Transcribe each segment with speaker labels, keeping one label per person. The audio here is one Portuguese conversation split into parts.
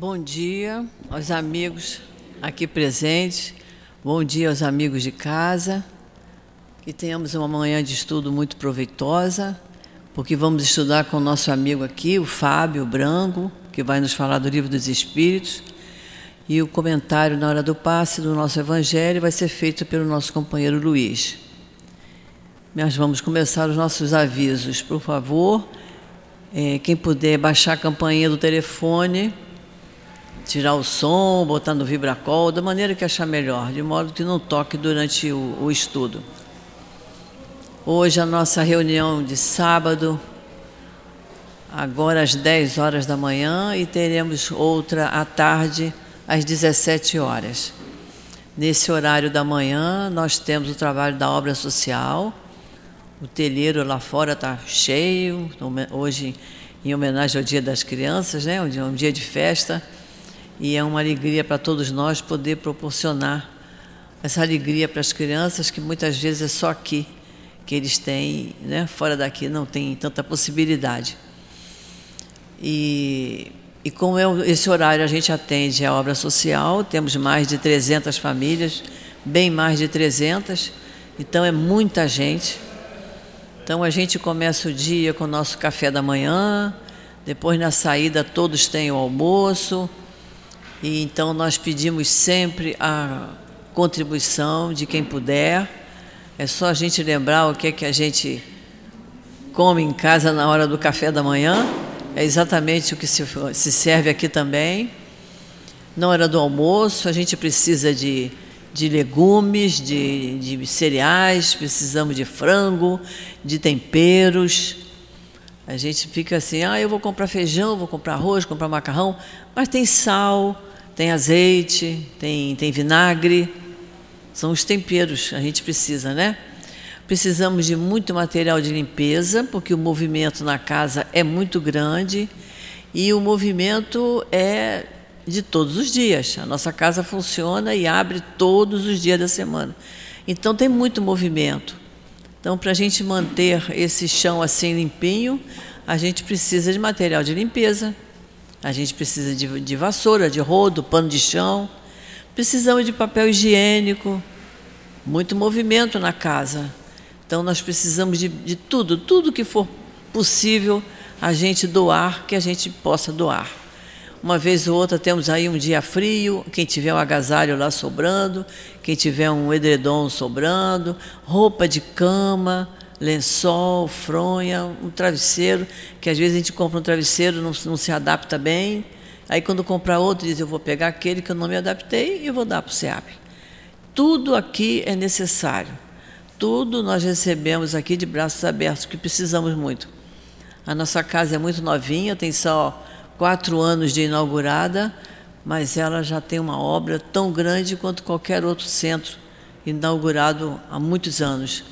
Speaker 1: Bom dia aos amigos aqui presentes, bom dia aos amigos de casa. Que tenhamos uma manhã de estudo muito proveitosa, porque vamos estudar com o nosso amigo aqui, o Fábio Branco, que vai nos falar do Livro dos Espíritos. E o comentário na hora do passe do nosso Evangelho vai ser feito pelo nosso companheiro Luiz. Nós vamos começar os nossos avisos. Por favor, é, quem puder baixar a campainha do telefone, tirar o som, botar no vibracol, da maneira que achar melhor, de modo que não toque durante o, o estudo. Hoje a nossa reunião de sábado, agora às 10 horas da manhã, e teremos outra à tarde, às 17 horas. Nesse horário da manhã, nós temos o trabalho da obra social. O telheiro lá fora está cheio, hoje em homenagem ao Dia das Crianças, né? um dia de festa. E é uma alegria para todos nós poder proporcionar essa alegria para as crianças, que muitas vezes é só aqui que eles têm, né? fora daqui não tem tanta possibilidade. E e como é esse horário a gente atende a obra social, temos mais de 300 famílias, bem mais de 300, então é muita gente. Então a gente começa o dia com o nosso café da manhã, depois na saída todos têm o almoço, e então nós pedimos sempre a contribuição de quem puder. É só a gente lembrar o que é que a gente come em casa na hora do café da manhã é exatamente o que se, se serve aqui também. Na hora do almoço, a gente precisa de, de legumes, de, de cereais, precisamos de frango, de temperos. A gente fica assim, ah, eu vou comprar feijão, vou comprar arroz, comprar macarrão, mas tem sal, tem azeite, tem, tem vinagre. São os temperos, a gente precisa, né? Precisamos de muito material de limpeza, porque o movimento na casa é muito grande e o movimento é de todos os dias. A nossa casa funciona e abre todos os dias da semana. Então tem muito movimento. Então, para a gente manter esse chão assim limpinho, a gente precisa de material de limpeza, a gente precisa de, de vassoura, de rodo, pano de chão, precisamos de papel higiênico, muito movimento na casa. Então nós precisamos de, de tudo, tudo que for possível a gente doar, que a gente possa doar. Uma vez ou outra temos aí um dia frio, quem tiver um agasalho lá sobrando, quem tiver um edredom sobrando, roupa de cama, lençol, fronha, um travesseiro, que às vezes a gente compra um travesseiro, não, não se adapta bem, aí quando comprar outro diz, eu vou pegar aquele que eu não me adaptei e vou dar para o SEAP. Tudo aqui é necessário tudo nós recebemos aqui de braços abertos, que precisamos muito. A nossa casa é muito novinha, tem só quatro anos de inaugurada, mas ela já tem uma obra tão grande quanto qualquer outro centro inaugurado há muitos anos.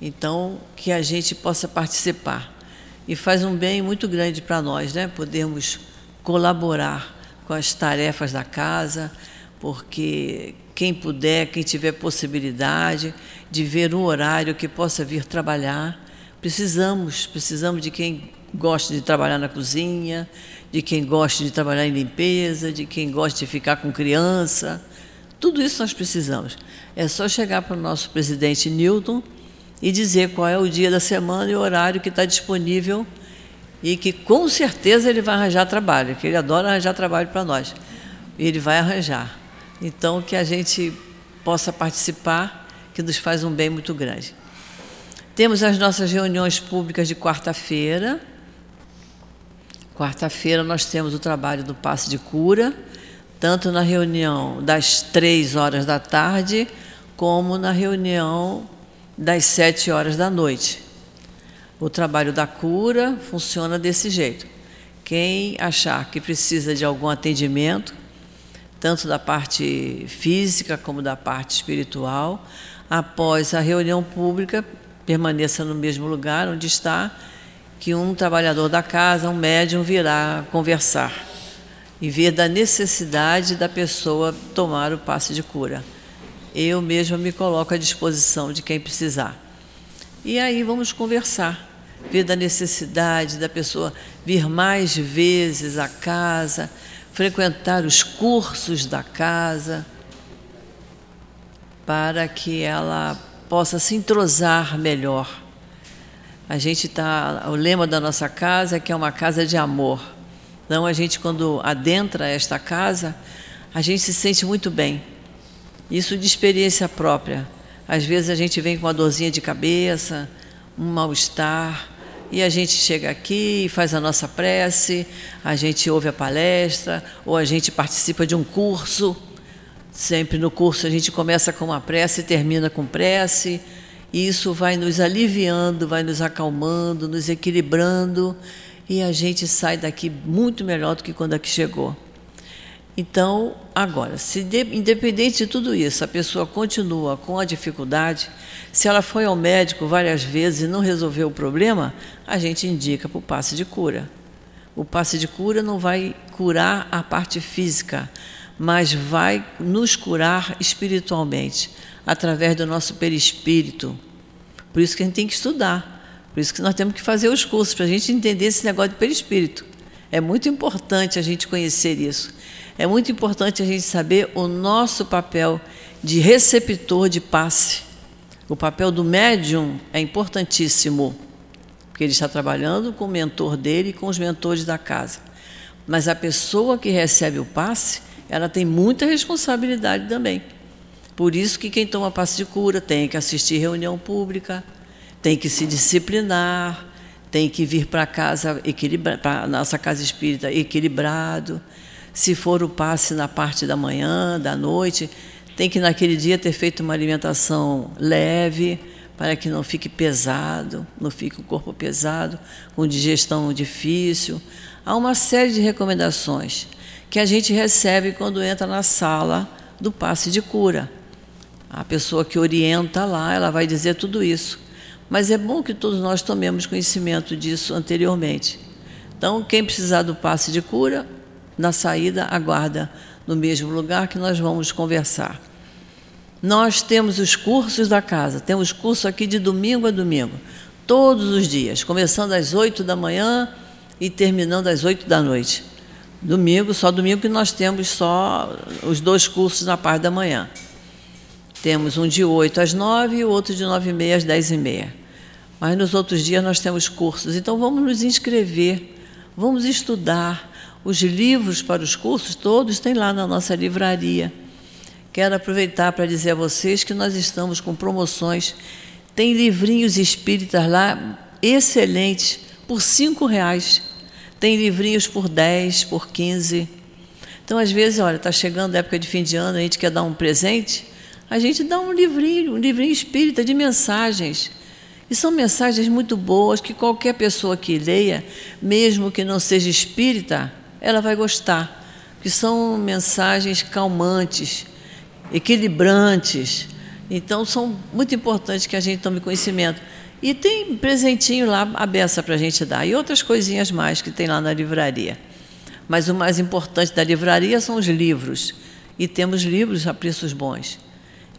Speaker 1: Então, que a gente possa participar. E faz um bem muito grande para nós, né? Podermos colaborar com as tarefas da casa, porque quem puder, quem tiver possibilidade de ver um horário que possa vir trabalhar, precisamos, precisamos de quem gosta de trabalhar na cozinha, de quem gosta de trabalhar em limpeza, de quem gosta de ficar com criança. Tudo isso nós precisamos. É só chegar para o nosso presidente Newton e dizer qual é o dia da semana e o horário que está disponível e que com certeza ele vai arranjar trabalho, que ele adora arranjar trabalho para nós. E ele vai arranjar. Então, que a gente possa participar, que nos faz um bem muito grande. Temos as nossas reuniões públicas de quarta-feira. Quarta-feira nós temos o trabalho do passe de cura, tanto na reunião das três horas da tarde, como na reunião das sete horas da noite. O trabalho da cura funciona desse jeito. Quem achar que precisa de algum atendimento, tanto da parte física como da parte espiritual. Após a reunião pública, permaneça no mesmo lugar onde está, que um trabalhador da casa, um médium, virá conversar e ver da necessidade da pessoa tomar o passe de cura. Eu mesma me coloco à disposição de quem precisar. E aí vamos conversar, ver da necessidade da pessoa vir mais vezes à casa, frequentar os cursos da casa, para que ela possa se entrosar melhor. A gente está, o lema da nossa casa é que é uma casa de amor. Então a gente quando adentra esta casa, a gente se sente muito bem. Isso de experiência própria. Às vezes a gente vem com uma dorzinha de cabeça, um mal-estar, e a gente chega aqui, faz a nossa prece, a gente ouve a palestra, ou a gente participa de um curso. Sempre no curso a gente começa com uma prece e termina com prece. E isso vai nos aliviando, vai nos acalmando, nos equilibrando, e a gente sai daqui muito melhor do que quando aqui chegou. Então, agora, se de, independente de tudo isso, a pessoa continua com a dificuldade, se ela foi ao médico várias vezes e não resolveu o problema, a gente indica para o passe de cura. O passe de cura não vai curar a parte física, mas vai nos curar espiritualmente, através do nosso perispírito. Por isso que a gente tem que estudar, por isso que nós temos que fazer os cursos, para a gente entender esse negócio de perispírito. É muito importante a gente conhecer isso. É muito importante a gente saber o nosso papel de receptor de passe. O papel do médium é importantíssimo, porque ele está trabalhando com o mentor dele e com os mentores da casa. Mas a pessoa que recebe o passe, ela tem muita responsabilidade também. Por isso que quem toma passe de cura tem que assistir reunião pública, tem que se disciplinar, tem que vir para casa para a nossa casa espírita equilibrado se for o passe na parte da manhã, da noite, tem que naquele dia ter feito uma alimentação leve, para que não fique pesado, não fique o corpo pesado, com digestão difícil. Há uma série de recomendações que a gente recebe quando entra na sala do passe de cura. A pessoa que orienta lá, ela vai dizer tudo isso. Mas é bom que todos nós tomemos conhecimento disso anteriormente. Então, quem precisar do passe de cura, na saída, aguarda no mesmo lugar que nós vamos conversar. Nós temos os cursos da casa, temos curso aqui de domingo a domingo, todos os dias, começando às 8 da manhã e terminando às 8 da noite. Domingo, só domingo que nós temos só os dois cursos na parte da manhã. Temos um de 8 às 9 e o outro de 9 e meia às 10 e meia. Mas nos outros dias nós temos cursos. Então vamos nos inscrever, vamos estudar, os livros para os cursos todos tem lá na nossa livraria. Quero aproveitar para dizer a vocês que nós estamos com promoções. Tem livrinhos espíritas lá excelentes por cinco reais. Tem livrinhos por 10, por 15. Então, às vezes, olha, está chegando a época de fim de ano, a gente quer dar um presente, a gente dá um livrinho, um livrinho espírita de mensagens. E são mensagens muito boas que qualquer pessoa que leia, mesmo que não seja espírita, ela vai gostar, que são mensagens calmantes, equilibrantes. Então, são muito importantes que a gente tome conhecimento. E tem presentinho lá, a beça para a gente dar, e outras coisinhas mais que tem lá na livraria. Mas o mais importante da livraria são os livros. E temos livros a preços bons.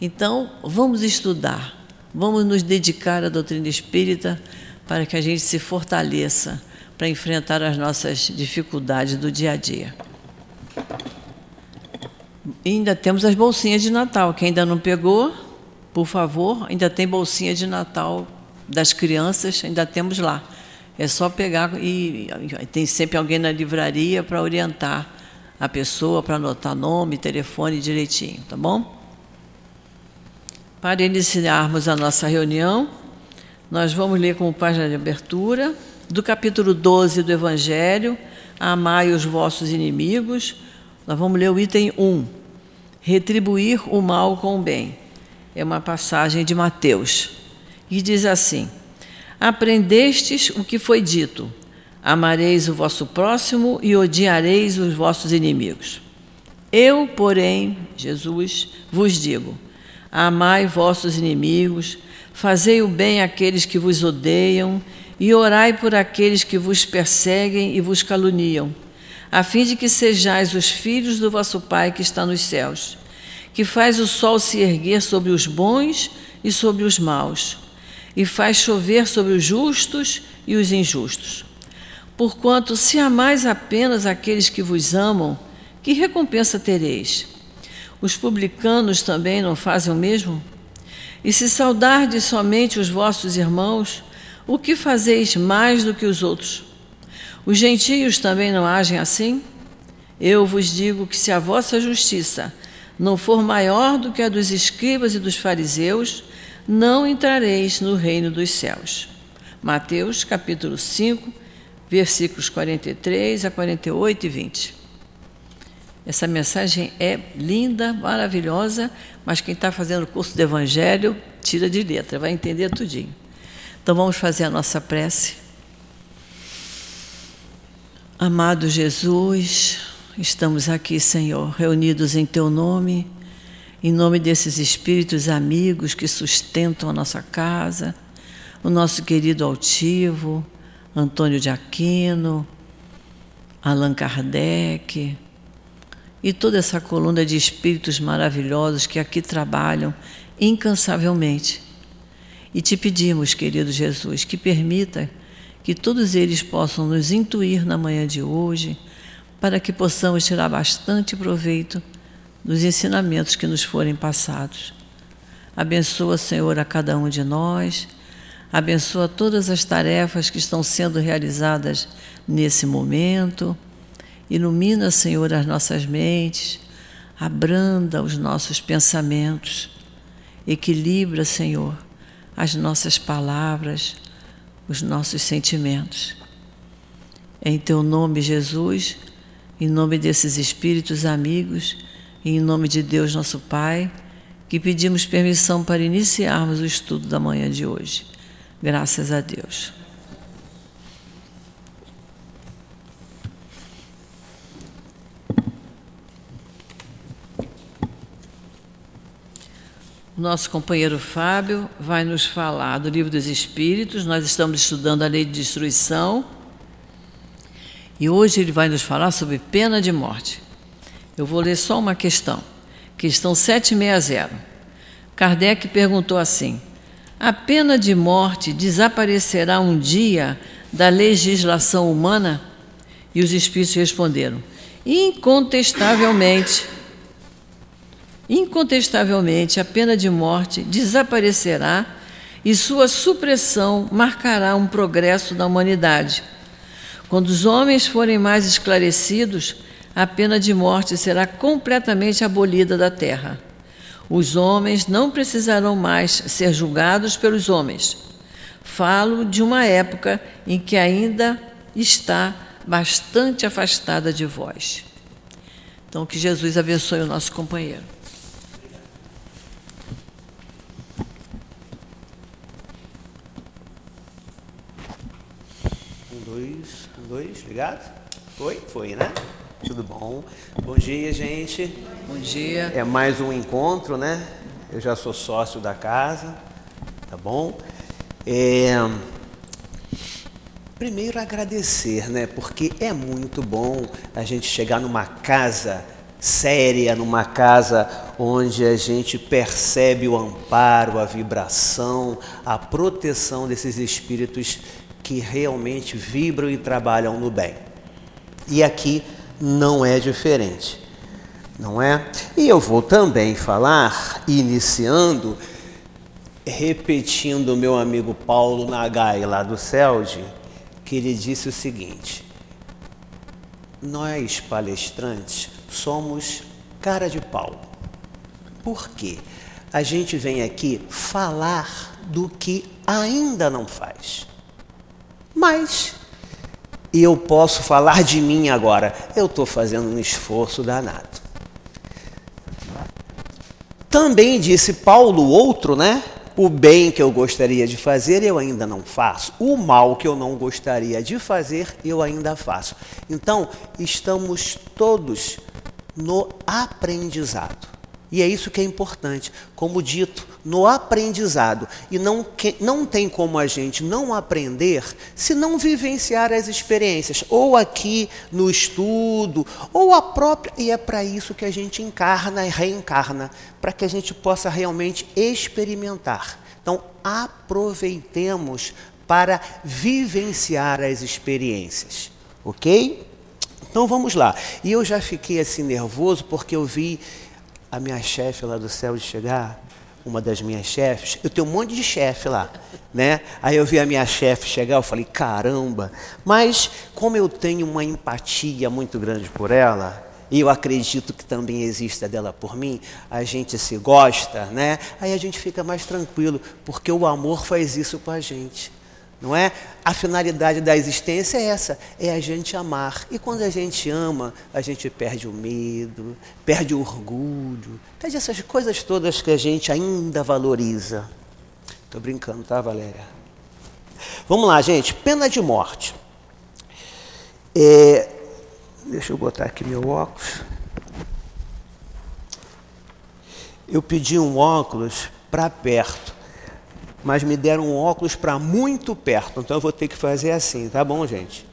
Speaker 1: Então, vamos estudar, vamos nos dedicar à doutrina espírita para que a gente se fortaleça para enfrentar as nossas dificuldades do dia a dia. E ainda temos as bolsinhas de Natal. Quem ainda não pegou, por favor, ainda tem bolsinha de Natal das crianças, ainda temos lá. É só pegar e tem sempre alguém na livraria para orientar a pessoa, para anotar nome, telefone direitinho, tá bom? Para iniciarmos a nossa reunião, nós vamos ler como página de abertura do capítulo 12 do Evangelho, Amai os vossos inimigos. Nós vamos ler o item 1. Retribuir o mal com o bem. É uma passagem de Mateus. E diz assim: Aprendestes o que foi dito: Amareis o vosso próximo e odiareis os vossos inimigos. Eu, porém, Jesus, vos digo: Amai vossos inimigos, fazei o bem àqueles que vos odeiam e orai por aqueles que vos perseguem e vos caluniam, a fim de que sejais os filhos do vosso Pai que está nos céus, que faz o sol se erguer sobre os bons e sobre os maus, e faz chover sobre os justos e os injustos. Porquanto, se amais apenas aqueles que vos amam, que recompensa tereis? Os publicanos também não fazem o mesmo? E se saudardes somente os vossos irmãos, o que fazeis mais do que os outros? Os gentios também não agem assim? Eu vos digo que se a vossa justiça não for maior do que a dos escribas e dos fariseus, não entrareis no reino dos céus. Mateus capítulo 5, versículos 43 a 48 e 20. Essa mensagem é linda, maravilhosa, mas quem está fazendo o curso do Evangelho tira de letra, vai entender tudinho. Então vamos fazer a nossa prece. Amado Jesus, estamos aqui, Senhor, reunidos em Teu nome, em nome desses espíritos amigos que sustentam a nossa casa, o nosso querido altivo, Antônio de Aquino, Allan Kardec, e toda essa coluna de espíritos maravilhosos que aqui trabalham incansavelmente. E te pedimos, querido Jesus, que permita que todos eles possam nos intuir na manhã de hoje, para que possamos tirar bastante proveito dos ensinamentos que nos forem passados. Abençoa, Senhor, a cada um de nós, abençoa todas as tarefas que estão sendo realizadas nesse momento. Ilumina, Senhor, as nossas mentes, abranda os nossos pensamentos, equilibra, Senhor, as nossas palavras, os nossos sentimentos. Em Teu nome, Jesus, em nome desses espíritos amigos e em nome de Deus, nosso Pai, que pedimos permissão para iniciarmos o estudo da manhã de hoje. Graças a Deus. Nosso companheiro Fábio vai nos falar do Livro dos Espíritos. Nós estamos estudando a lei de destruição. E hoje ele vai nos falar sobre pena de morte. Eu vou ler só uma questão. Questão 760. Kardec perguntou assim: A pena de morte desaparecerá um dia da legislação humana? E os espíritos responderam: Incontestavelmente Incontestavelmente, a pena de morte desaparecerá e sua supressão marcará um progresso da humanidade. Quando os homens forem mais esclarecidos, a pena de morte será completamente abolida da terra. Os homens não precisarão mais ser julgados pelos homens. Falo de uma época em que ainda está bastante afastada de vós. Então, que Jesus abençoe o nosso companheiro.
Speaker 2: Dois, ligado? Foi? Foi, né? Tudo bom? Bom dia, gente.
Speaker 1: Bom dia.
Speaker 2: É mais um encontro, né? Eu já sou sócio da casa, tá bom? É... Primeiro agradecer, né? Porque é muito bom a gente chegar numa casa séria, numa casa onde a gente percebe o amparo, a vibração, a proteção desses espíritos que realmente vibram e trabalham no bem. E aqui não é diferente, não é? E eu vou também falar, iniciando, repetindo o meu amigo Paulo Nagai, lá do CELD, que ele disse o seguinte: Nós, palestrantes, somos cara de pau. Por quê? A gente vem aqui falar do que ainda não faz. Mas eu posso falar de mim agora. Eu estou fazendo um esforço danado. Também disse Paulo, outro, né? O bem que eu gostaria de fazer, eu ainda não faço. O mal que eu não gostaria de fazer, eu ainda faço. Então, estamos todos no aprendizado. E é isso que é importante, como dito, no aprendizado. E não, que, não tem como a gente não aprender se não vivenciar as experiências, ou aqui no estudo, ou a própria. E é para isso que a gente encarna e reencarna, para que a gente possa realmente experimentar. Então, aproveitemos para vivenciar as experiências, ok? Então vamos lá. E eu já fiquei assim nervoso porque eu vi a minha chefe lá do céu de chegar, uma das minhas chefes. Eu tenho um monte de chefe lá, né? Aí eu vi a minha chefe chegar, eu falei, caramba. Mas como eu tenho uma empatia muito grande por ela, e eu acredito que também exista dela por mim, a gente se gosta, né? Aí a gente fica mais tranquilo, porque o amor faz isso com a gente. Não é? A finalidade da existência é essa, é a gente amar. E quando a gente ama, a gente perde o medo, perde o orgulho, perde essas coisas todas que a gente ainda valoriza. Estou brincando, tá, Valéria? Vamos lá, gente. Pena de morte. É, deixa eu botar aqui meu óculos. Eu pedi um óculos para perto mas me deram um óculos para muito perto, então eu vou ter que fazer assim, tá bom, gente?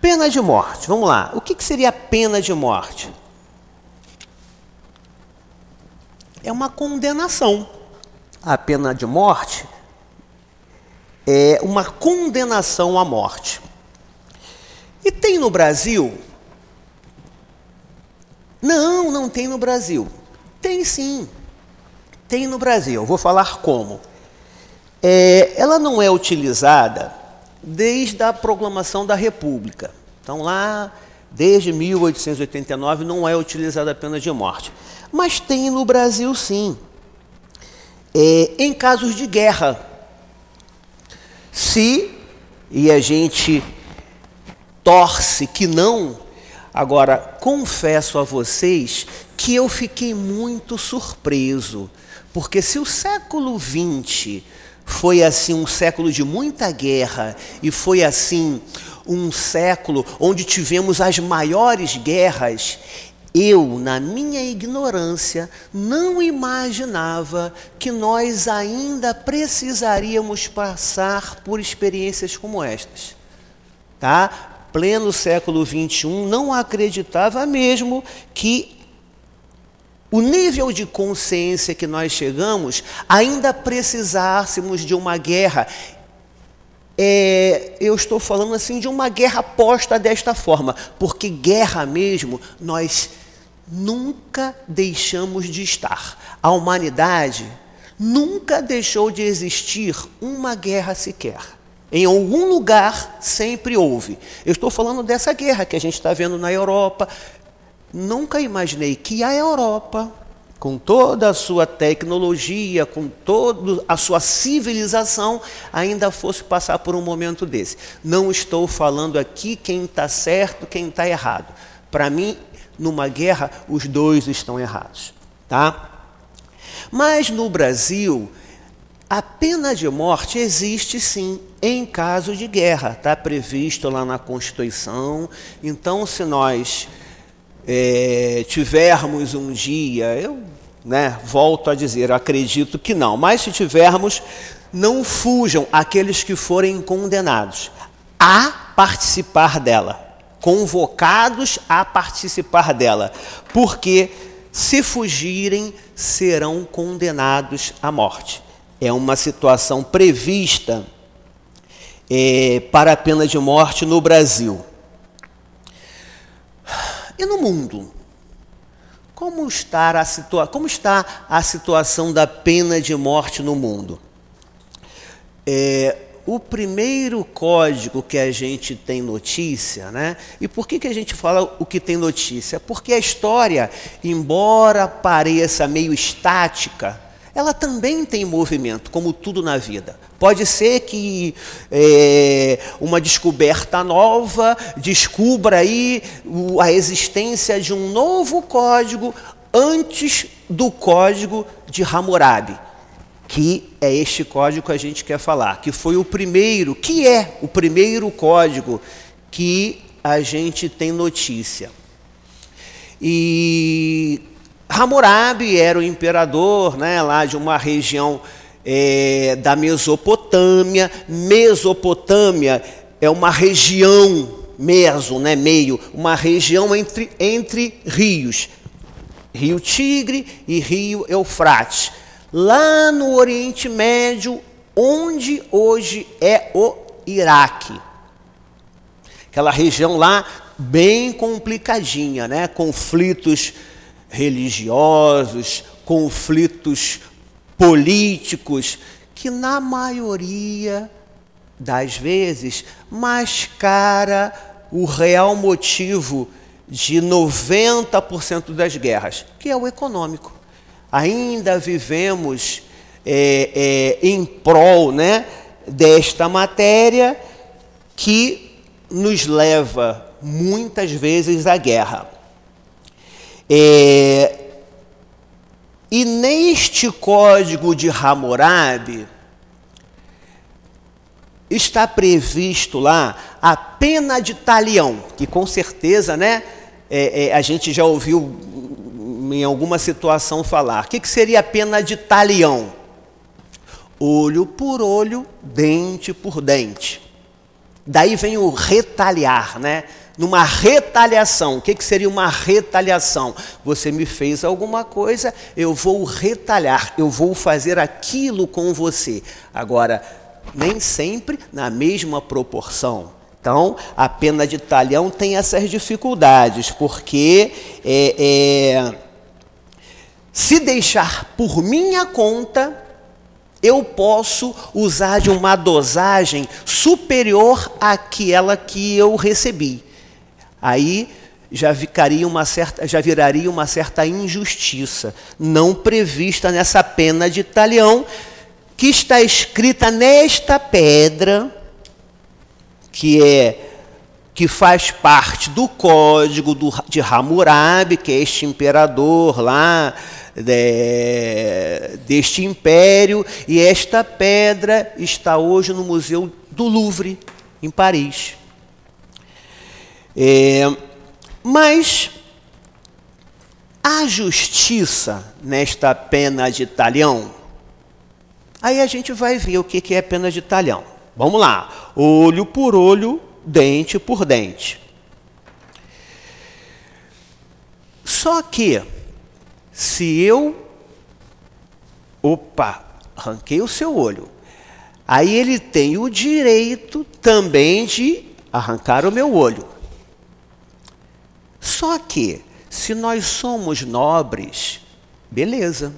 Speaker 2: Pena de morte, vamos lá. O que, que seria pena de morte? É uma condenação. A pena de morte é uma condenação à morte. E tem no Brasil? Não, não tem no Brasil. Tem sim. Tem no Brasil. Vou falar como é, ela não é utilizada desde a proclamação da República. Então, lá, desde 1889, não é utilizada a pena de morte. Mas tem no Brasil, sim. É, em casos de guerra. Se, e a gente torce que não, agora confesso a vocês que eu fiquei muito surpreso, porque se o século XX foi assim um século de muita guerra e foi assim um século onde tivemos as maiores guerras. Eu, na minha ignorância, não imaginava que nós ainda precisaríamos passar por experiências como estas. Tá? Pleno século XXI, não acreditava mesmo que o nível de consciência que nós chegamos, ainda precisássemos de uma guerra. É, eu estou falando assim de uma guerra posta desta forma, porque guerra mesmo nós nunca deixamos de estar. A humanidade nunca deixou de existir uma guerra sequer. Em algum lugar sempre houve. Eu estou falando dessa guerra que a gente está vendo na Europa, Nunca imaginei que a Europa, com toda a sua tecnologia, com toda a sua civilização, ainda fosse passar por um momento desse. Não estou falando aqui quem está certo, quem está errado. Para mim, numa guerra, os dois estão errados. Tá? Mas no Brasil, a pena de morte existe sim em caso de guerra, está previsto lá na Constituição. Então, se nós é, tivermos um dia, eu né, volto a dizer, acredito que não, mas se tivermos, não fujam aqueles que forem condenados a participar dela, convocados a participar dela, porque se fugirem, serão condenados à morte. É uma situação prevista é, para a pena de morte no Brasil. E no mundo? Como está, a situa como está a situação da pena de morte no mundo? É, o primeiro código que a gente tem notícia, né? E por que, que a gente fala o que tem notícia? Porque a história, embora pareça meio estática, ela também tem movimento, como tudo na vida. Pode ser que é, uma descoberta nova descubra aí a existência de um novo código antes do código de Hammurabi, que é este código que a gente quer falar, que foi o primeiro, que é o primeiro código que a gente tem notícia. E Hammurabi era o imperador né, lá de uma região é, da Mesopotâmia. Mesopotâmia é uma região, meso, né, meio, uma região entre, entre rios. Rio Tigre e Rio Eufrates. Lá no Oriente Médio, onde hoje é o Iraque. Aquela região lá bem complicadinha, né? Conflitos religiosos, conflitos políticos, que na maioria das vezes mascara o real motivo de 90% das guerras, que é o econômico. Ainda vivemos é, é, em prol né, desta matéria que nos leva muitas vezes à guerra. É, e neste código de Hammurabi está previsto lá a pena de talião, que com certeza, né, é, é, a gente já ouviu em alguma situação falar. O que, que seria a pena de talião? Olho por olho, dente por dente. Daí vem o retaliar, né? Numa retaliação. O que, que seria uma retaliação? Você me fez alguma coisa, eu vou retalhar, eu vou fazer aquilo com você. Agora, nem sempre na mesma proporção. Então, a pena de talhão tem essas dificuldades, porque é, é, se deixar por minha conta, eu posso usar de uma dosagem superior àquela que eu recebi. Aí já, ficaria uma certa, já viraria uma certa injustiça, não prevista nessa pena de talião, que está escrita nesta pedra, que é que faz parte do código do, de Hammurabi, que é este imperador lá de, deste império, e esta pedra está hoje no Museu do Louvre, em Paris. É, mas a justiça nesta pena de talhão, aí a gente vai ver o que é pena de talhão. Vamos lá, olho por olho, dente por dente. Só que se eu, opa, arranquei o seu olho, aí ele tem o direito também de arrancar o meu olho. Só que, se nós somos nobres, beleza.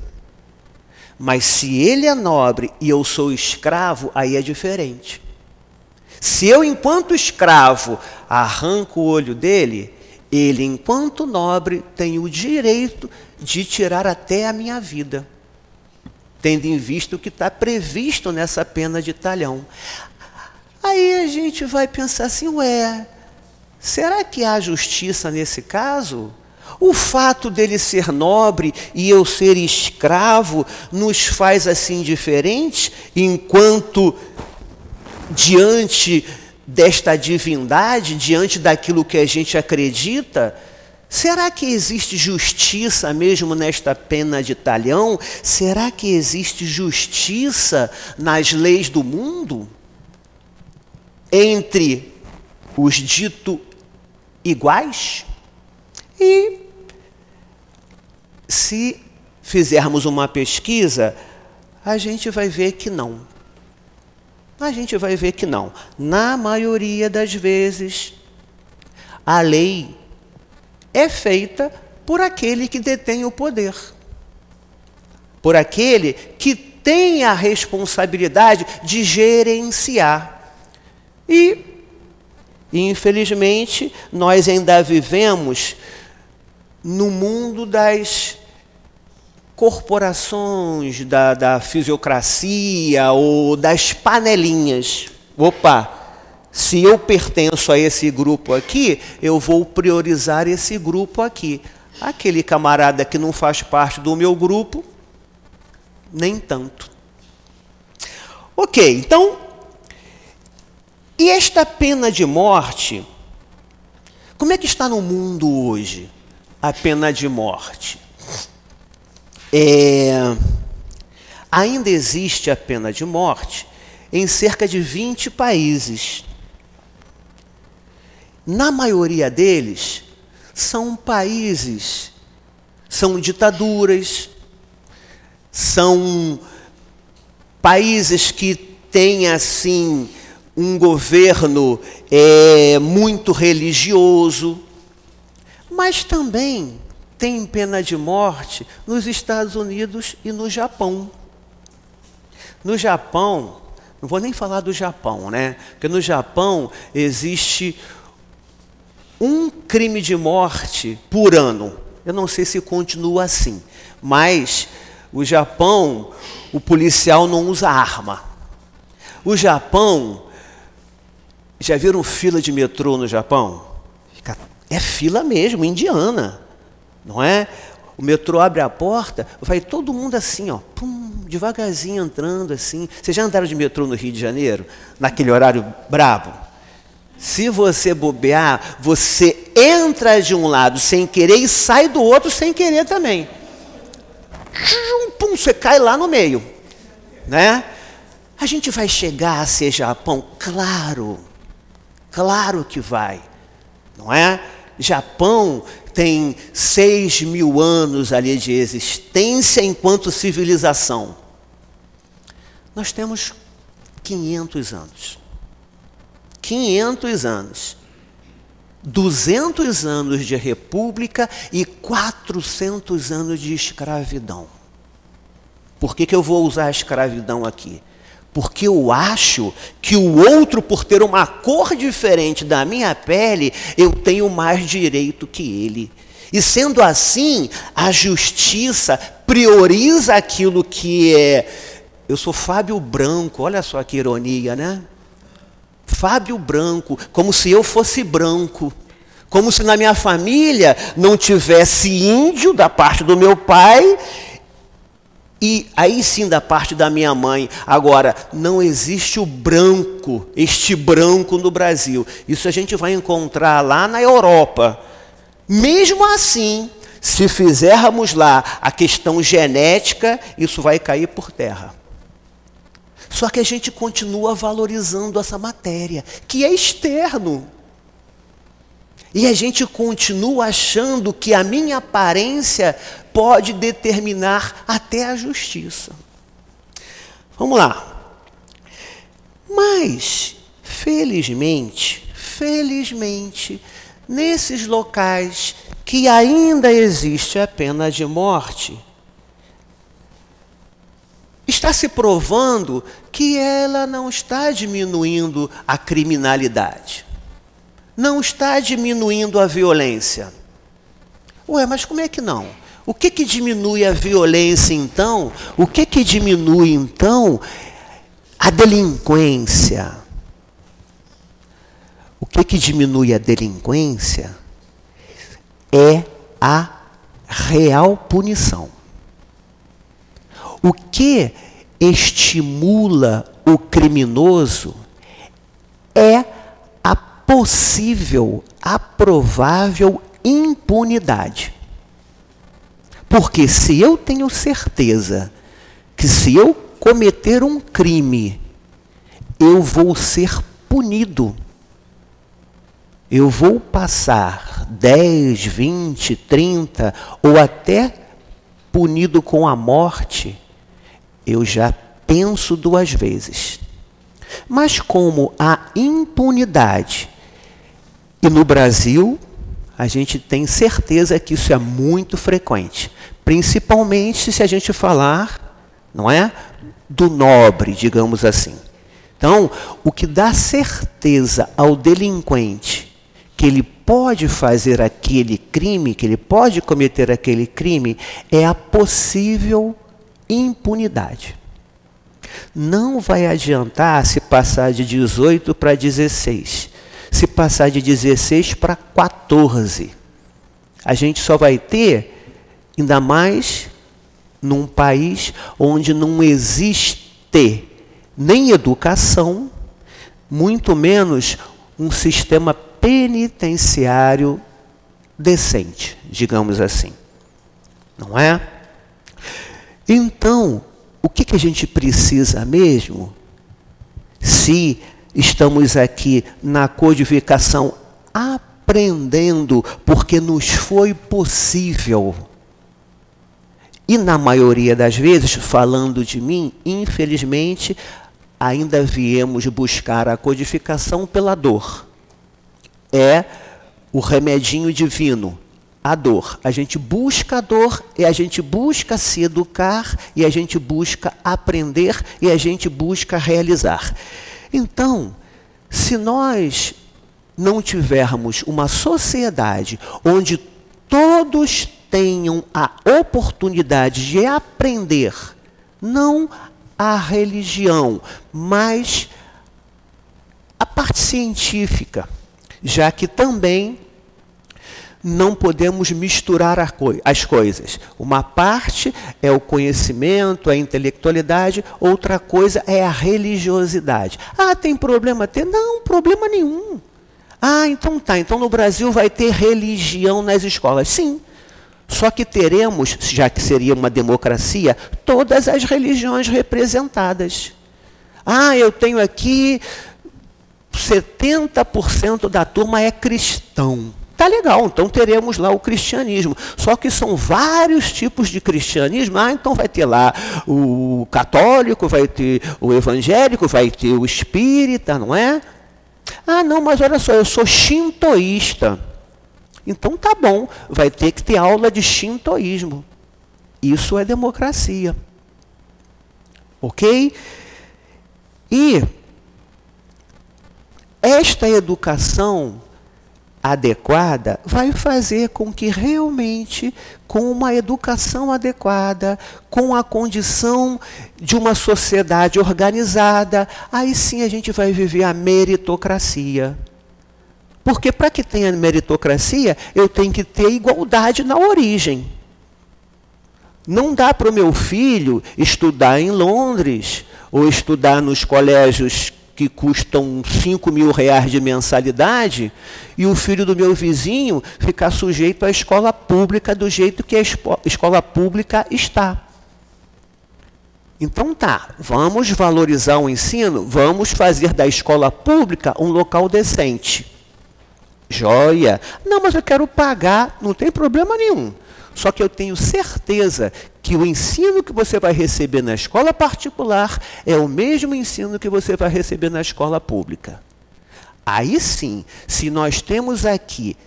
Speaker 2: Mas se ele é nobre e eu sou escravo, aí é diferente. Se eu, enquanto escravo, arranco o olho dele, ele, enquanto nobre, tem o direito de tirar até a minha vida, tendo em vista o que está previsto nessa pena de talhão. Aí a gente vai pensar assim, ué, será que há justiça nesse caso? O fato dele ser nobre e eu ser escravo nos faz assim diferentes, enquanto diante desta divindade, diante daquilo que a gente acredita, Será que existe justiça mesmo nesta pena de talhão? Será que existe justiça nas leis do mundo? Entre os dito iguais? E se fizermos uma pesquisa, a gente vai ver que não. A gente vai ver que não. Na maioria das vezes, a lei é feita por aquele que detém o poder, por aquele que tem a responsabilidade de gerenciar. E, infelizmente, nós ainda vivemos no mundo das corporações, da, da fisiocracia ou das panelinhas. Opa! Se eu pertenço a esse grupo aqui, eu vou priorizar esse grupo aqui. Aquele camarada que não faz parte do meu grupo, nem tanto. Ok, então, e esta pena de morte, como é que está no mundo hoje a pena de morte? É, ainda existe a pena de morte em cerca de 20 países. Na maioria deles, são países, são ditaduras, são países que têm assim um governo é, muito religioso, mas também tem pena de morte nos Estados Unidos e no Japão. No Japão, não vou nem falar do Japão, né? Porque no Japão existe um crime de morte por ano. Eu não sei se continua assim, mas o Japão, o policial não usa arma. O Japão, já viram fila de metrô no Japão? É fila mesmo, indiana, não é? O metrô abre a porta, vai todo mundo assim, ó, pum, devagarzinho entrando assim. Vocês já andaram de metrô no Rio de Janeiro? Naquele horário brabo? Se você bobear, você entra de um lado sem querer e sai do outro sem querer também. Pum, você cai lá no meio, né? A gente vai chegar a ser Japão? Claro, claro que vai, não é? Japão tem seis mil anos ali de existência enquanto civilização. Nós temos 500 anos. 500 anos. 200 anos de república e 400 anos de escravidão. Por que, que eu vou usar a escravidão aqui? Porque eu acho que o outro, por ter uma cor diferente da minha pele, eu tenho mais direito que ele. E sendo assim, a justiça prioriza aquilo que é. Eu sou Fábio Branco, olha só que ironia, né? Fábio Branco, como se eu fosse branco. Como se na minha família não tivesse índio da parte do meu pai e aí sim da parte da minha mãe. Agora, não existe o branco, este branco no Brasil. Isso a gente vai encontrar lá na Europa. Mesmo assim, se fizermos lá a questão genética, isso vai cair por terra. Só que a gente continua valorizando essa matéria, que é externo. E a gente continua achando que a minha aparência pode determinar até a justiça. Vamos lá. Mas, felizmente, felizmente, nesses locais que ainda existe a pena de morte, está se provando que ela não está diminuindo a criminalidade, não está diminuindo a violência. Ué, mas como é que não? O que que diminui a violência então? O que que diminui então a delinquência? O que que diminui a delinquência é a real punição. O que estimula o criminoso é possível, a provável impunidade. Porque se eu tenho certeza que se eu cometer um crime, eu vou ser punido. Eu vou passar 10, 20, 30 ou até punido com a morte eu já penso duas vezes. Mas como a impunidade, e no Brasil a gente tem certeza que isso é muito frequente, principalmente se a gente falar, não é, do nobre, digamos assim. Então, o que dá certeza ao delinquente que ele pode fazer aquele crime, que ele pode cometer aquele crime, é a possível impunidade. Não vai adiantar se passar de 18 para 16, se passar de 16 para 14. A gente só vai ter, ainda mais num país onde não existe nem educação, muito menos um sistema penitenciário decente, digamos assim. Não é? Então, o que, que a gente precisa mesmo? Se estamos aqui na codificação aprendendo, porque nos foi possível. E na maioria das vezes, falando de mim, infelizmente, ainda viemos buscar a codificação pela dor. É o remedinho divino, a dor. A gente busca a dor e a gente busca se educar e a gente busca aprender e a gente busca realizar. Então, se nós não tivermos uma sociedade onde todos tenham a oportunidade de aprender, não a religião, mas a parte científica, já que também não podemos misturar as coisas. Uma parte é o conhecimento, a intelectualidade, outra coisa é a religiosidade. Ah, tem problema ter? Não, problema nenhum. Ah, então tá. Então no Brasil vai ter religião nas escolas. Sim. Só que teremos, já que seria uma democracia, todas as religiões representadas. Ah, eu tenho aqui 70% da turma é cristão. Tá legal, então teremos lá o cristianismo. Só que são vários tipos de cristianismo. Ah, então vai ter lá o católico, vai ter o evangélico, vai ter o espírita, não é? Ah, não, mas olha só, eu sou shintoísta. Então tá bom, vai ter que ter aula de shintoísmo. Isso é democracia. Ok? E esta educação adequada vai fazer com que realmente, com uma educação adequada, com a condição de uma sociedade organizada, aí sim a gente vai viver a meritocracia. Porque para que tenha meritocracia, eu tenho que ter igualdade na origem. Não dá para o meu filho estudar em Londres ou estudar nos colégios que custam 5 mil reais de mensalidade e o filho do meu vizinho ficar sujeito à escola pública do jeito que a escola pública está. Então tá, vamos valorizar o ensino, vamos fazer da escola pública um local decente. Joia. Não, mas eu quero pagar, não tem problema nenhum. Só que eu tenho certeza que o ensino que você vai receber na escola particular é o mesmo ensino que você vai receber na escola pública. Aí sim, se nós temos aqui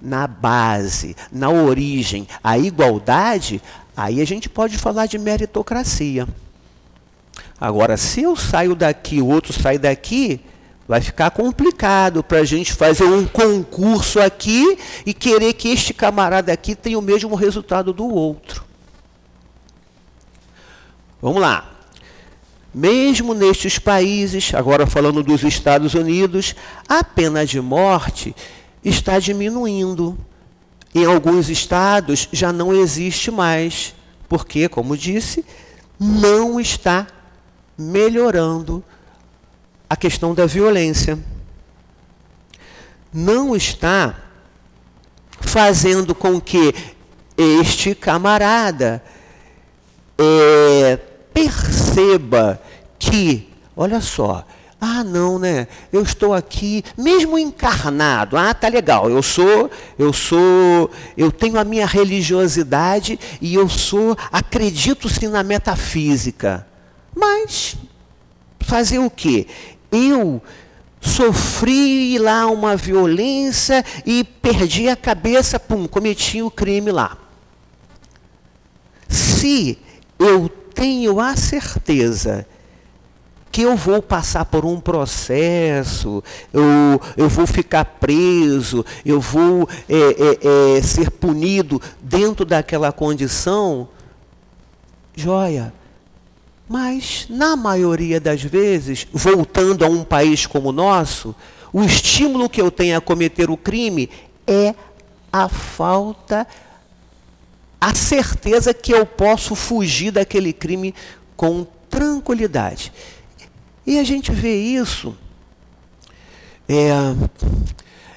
Speaker 2: na base, na origem, a igualdade, aí a gente pode falar de meritocracia. Agora, se eu saio daqui, o outro sai daqui, Vai ficar complicado para a gente fazer um concurso aqui e querer que este camarada aqui tenha o mesmo resultado do outro. Vamos lá. Mesmo nestes países, agora falando dos Estados Unidos, a pena de morte está diminuindo. Em alguns estados já não existe mais, porque, como disse, não está melhorando a questão da violência. Não está fazendo com que este camarada é, perceba que, olha só, ah, não, né? Eu estou aqui, mesmo encarnado. Ah, tá legal. Eu sou, eu sou, eu tenho a minha religiosidade e eu sou, acredito sim na metafísica. Mas fazer o quê? Eu sofri lá uma violência e perdi a cabeça, pum, cometi o crime lá. Se eu tenho a certeza que eu vou passar por um processo, eu, eu vou ficar preso, eu vou é, é, é, ser punido dentro daquela condição, joia mas, na maioria das vezes, voltando a um país como o nosso, o estímulo que eu tenho a cometer o crime é a falta, a certeza que eu posso fugir daquele crime com tranquilidade. E a gente vê isso. É,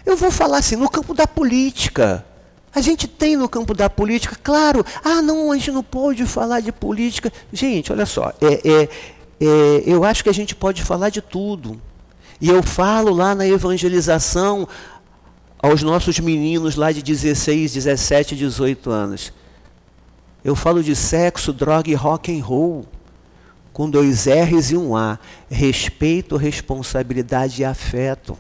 Speaker 2: eu vou falar assim, no campo da política. A gente tem no campo da política, claro, ah, não, a gente não pode falar de política. Gente, olha só, é, é, é, eu acho que a gente pode falar de tudo. E eu falo lá na evangelização aos nossos meninos lá de 16, 17, 18 anos. Eu falo de sexo, droga e rock and roll. com dois R's e um A. Respeito, responsabilidade e afeto.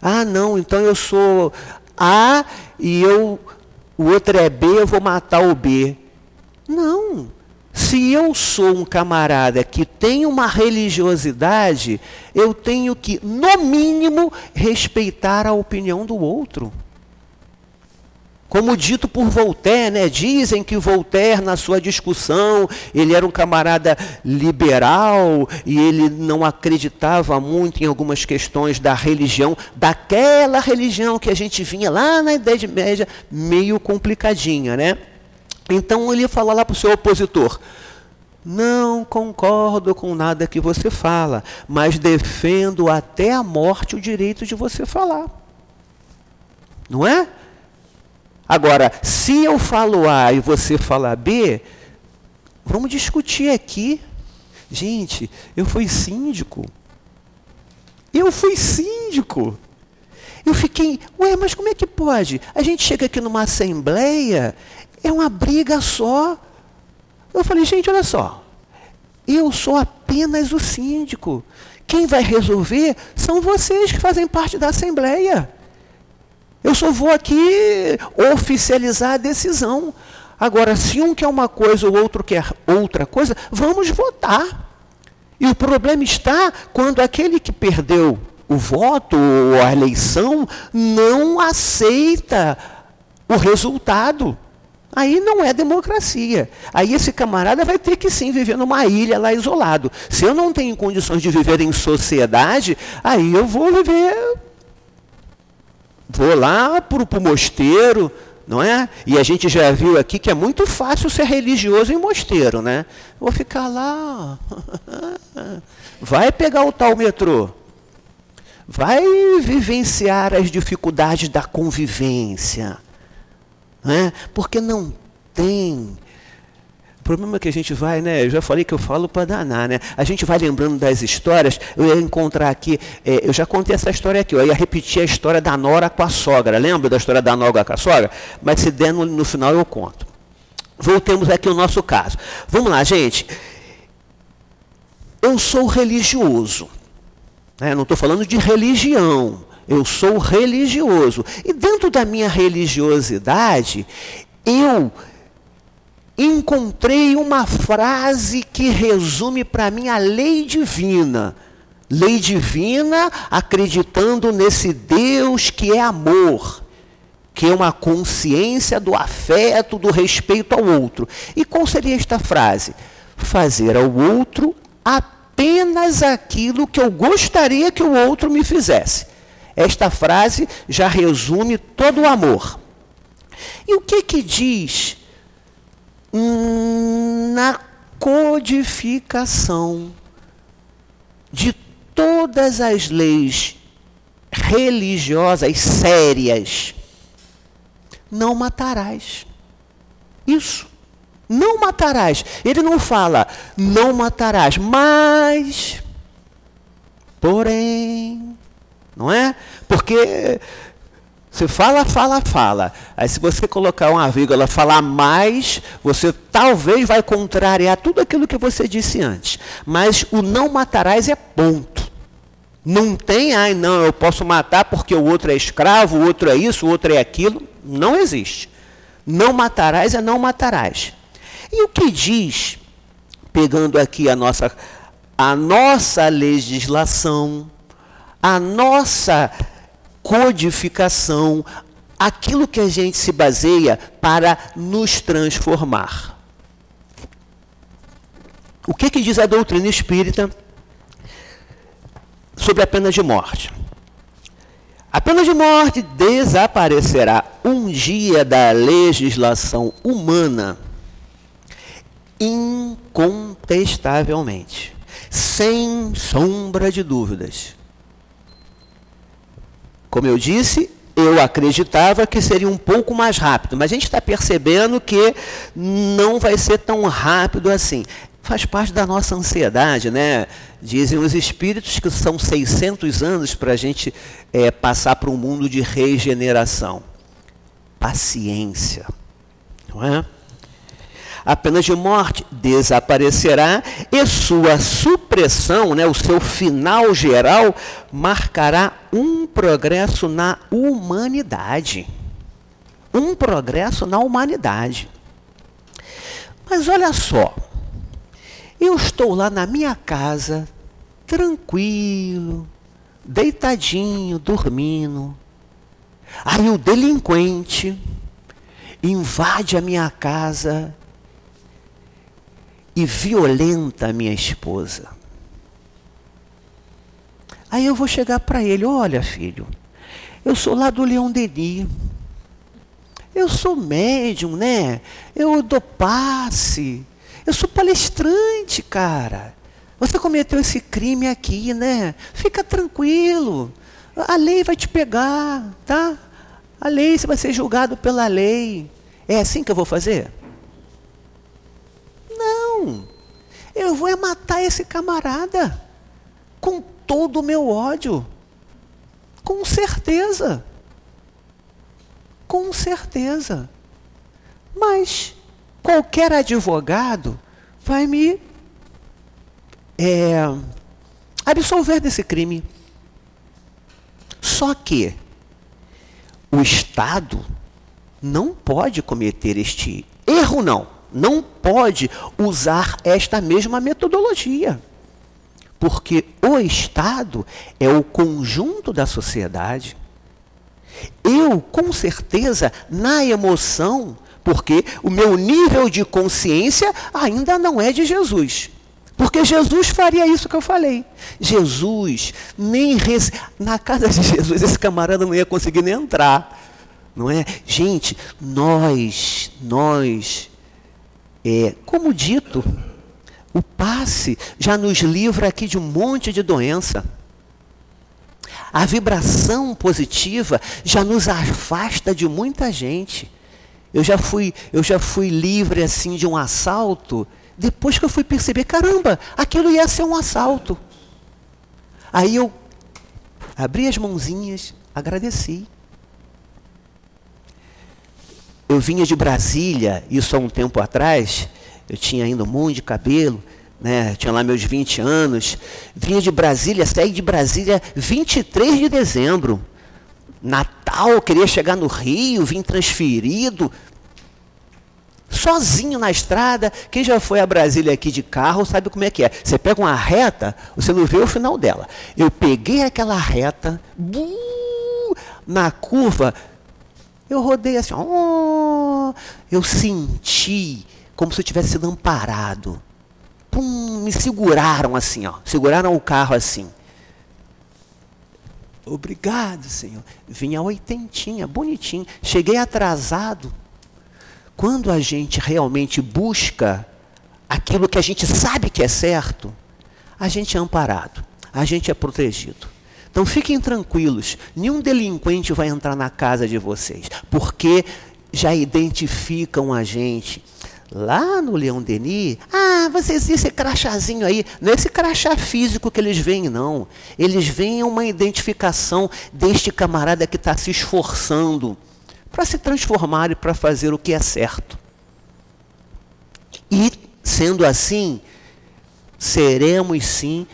Speaker 2: Ah, não, então eu sou A e eu o outro é B, eu vou matar o B. Não. Se eu sou um camarada que tem uma religiosidade, eu tenho que, no mínimo, respeitar a opinião do outro. Como dito por Voltaire, né? dizem que Voltaire, na sua discussão, ele era um camarada liberal e ele não acreditava muito em algumas questões da religião, daquela religião que a gente vinha lá na Idade Média, meio complicadinha, né? Então ele fala lá para o seu opositor: Não concordo com nada que você fala, mas defendo até a morte o direito de você falar. Não é? Agora, se eu falo A e você fala B, vamos discutir aqui. Gente, eu fui síndico. Eu fui síndico. Eu fiquei, ué, mas como é que pode? A gente chega aqui numa assembleia, é uma briga só. Eu falei, gente, olha só. Eu sou apenas o síndico. Quem vai resolver são vocês que fazem parte da assembleia. Eu só vou aqui oficializar a decisão. Agora, se um quer uma coisa, o outro quer outra coisa, vamos votar. E o problema está quando aquele que perdeu o voto ou a eleição não aceita o resultado. Aí não é democracia. Aí esse camarada vai ter que sim viver numa ilha lá isolado. Se eu não tenho condições de viver em sociedade, aí eu vou viver Vou lá para o mosteiro, não é? E a gente já viu aqui que é muito fácil ser religioso em mosteiro, né? Vou ficar lá. Vai pegar o tal metrô. Vai vivenciar as dificuldades da convivência. Né? Porque não tem problema é que a gente vai, né? Eu já falei que eu falo para danar, né? A gente vai lembrando das histórias. Eu ia encontrar aqui, é, eu já contei essa história aqui. Eu ia repetir a história da Nora com a sogra. Lembra da história da Nora com a sogra? Mas se der no, no final eu conto. Voltemos aqui ao nosso caso. Vamos lá, gente. Eu sou religioso. Né? Não estou falando de religião. Eu sou religioso. E dentro da minha religiosidade, eu encontrei uma frase que resume para mim a lei divina. Lei divina acreditando nesse Deus que é amor, que é uma consciência do afeto, do respeito ao outro. E qual seria esta frase? Fazer ao outro apenas aquilo que eu gostaria que o outro me fizesse. Esta frase já resume todo o amor. E o que que diz na codificação de todas as leis religiosas sérias. Não matarás. Isso. Não matarás. Ele não fala não matarás, mas porém, não é? Porque você fala, fala, fala. Aí se você colocar uma vírgula, falar mais, você talvez vai contrariar tudo aquilo que você disse antes. Mas o não matarás é ponto. Não tem, ai não, eu posso matar porque o outro é escravo, o outro é isso, o outro é aquilo. Não existe. Não matarás é não matarás. E o que diz, pegando aqui a nossa, a nossa legislação, a nossa codificação, aquilo que a gente se baseia para nos transformar. O que, que diz a doutrina espírita sobre a pena de morte? A pena de morte desaparecerá um dia da legislação humana, incontestavelmente, sem sombra de dúvidas. Como eu disse, eu acreditava que seria um pouco mais rápido, mas a gente está percebendo que não vai ser tão rápido assim. Faz parte da nossa ansiedade, né? Dizem os espíritos que são 600 anos para a gente é, passar para um mundo de regeneração. Paciência, não é? A pena de morte desaparecerá e sua supressão, né, o seu final geral, marcará um progresso na humanidade. Um progresso na humanidade. Mas olha só, eu estou lá na minha casa, tranquilo, deitadinho, dormindo. Aí o delinquente invade a minha casa e violenta a minha esposa. Aí eu vou chegar para ele: olha, filho, eu sou lá do Leão Denis. Eu sou médium, né? Eu dou passe. Eu sou palestrante, cara. Você cometeu esse crime aqui, né? Fica tranquilo. A lei vai te pegar, tá? A lei, você vai ser julgado pela lei. É assim que eu vou fazer? Não. Eu vou é matar esse camarada com todo o meu ódio. Com certeza. Com certeza. Mas qualquer advogado vai me é, absolver desse crime. Só que o Estado não pode cometer este erro, não. Não pode usar esta mesma metodologia. Porque o Estado é o conjunto da sociedade. Eu, com certeza, na emoção, porque o meu nível de consciência ainda não é de Jesus. Porque Jesus faria isso que eu falei. Jesus nem rece... na casa de Jesus esse camarada não ia conseguir nem entrar, não é? Gente, nós, nós, é, como dito, o passe já nos livra aqui de um monte de doença. A vibração positiva já nos afasta de muita gente. Eu já fui, eu já fui livre assim de um assalto depois que eu fui perceber, caramba, aquilo ia ser um assalto. Aí eu abri as mãozinhas, agradeci. Eu vinha de Brasília, isso há um tempo atrás, eu tinha ainda um monte de cabelo, né? tinha lá meus 20 anos. Vinha de Brasília, saí de Brasília 23 de dezembro. Natal, queria chegar no Rio, vim transferido, sozinho na estrada. Quem já foi a Brasília aqui de carro sabe como é que é. Você pega uma reta, você não vê o final dela. Eu peguei aquela reta, na curva, eu rodei assim, ó, eu senti como se eu tivesse sido amparado. Pum, me seguraram assim, ó, seguraram o carro assim. Obrigado, Senhor. Vinha oitentinha, bonitinho. Cheguei atrasado quando a gente realmente busca aquilo que a gente sabe que é certo, a gente é amparado, a gente é protegido. Então fiquem tranquilos, nenhum delinquente vai entrar na casa de vocês, porque já identificam a gente. Lá no Leão Denis, ah, vocês esse crachazinho aí, não é esse crachá físico que eles veem, não. Eles veem uma identificação deste camarada que está se esforçando para se transformar e para fazer o que é certo. E, sendo assim, seremos sim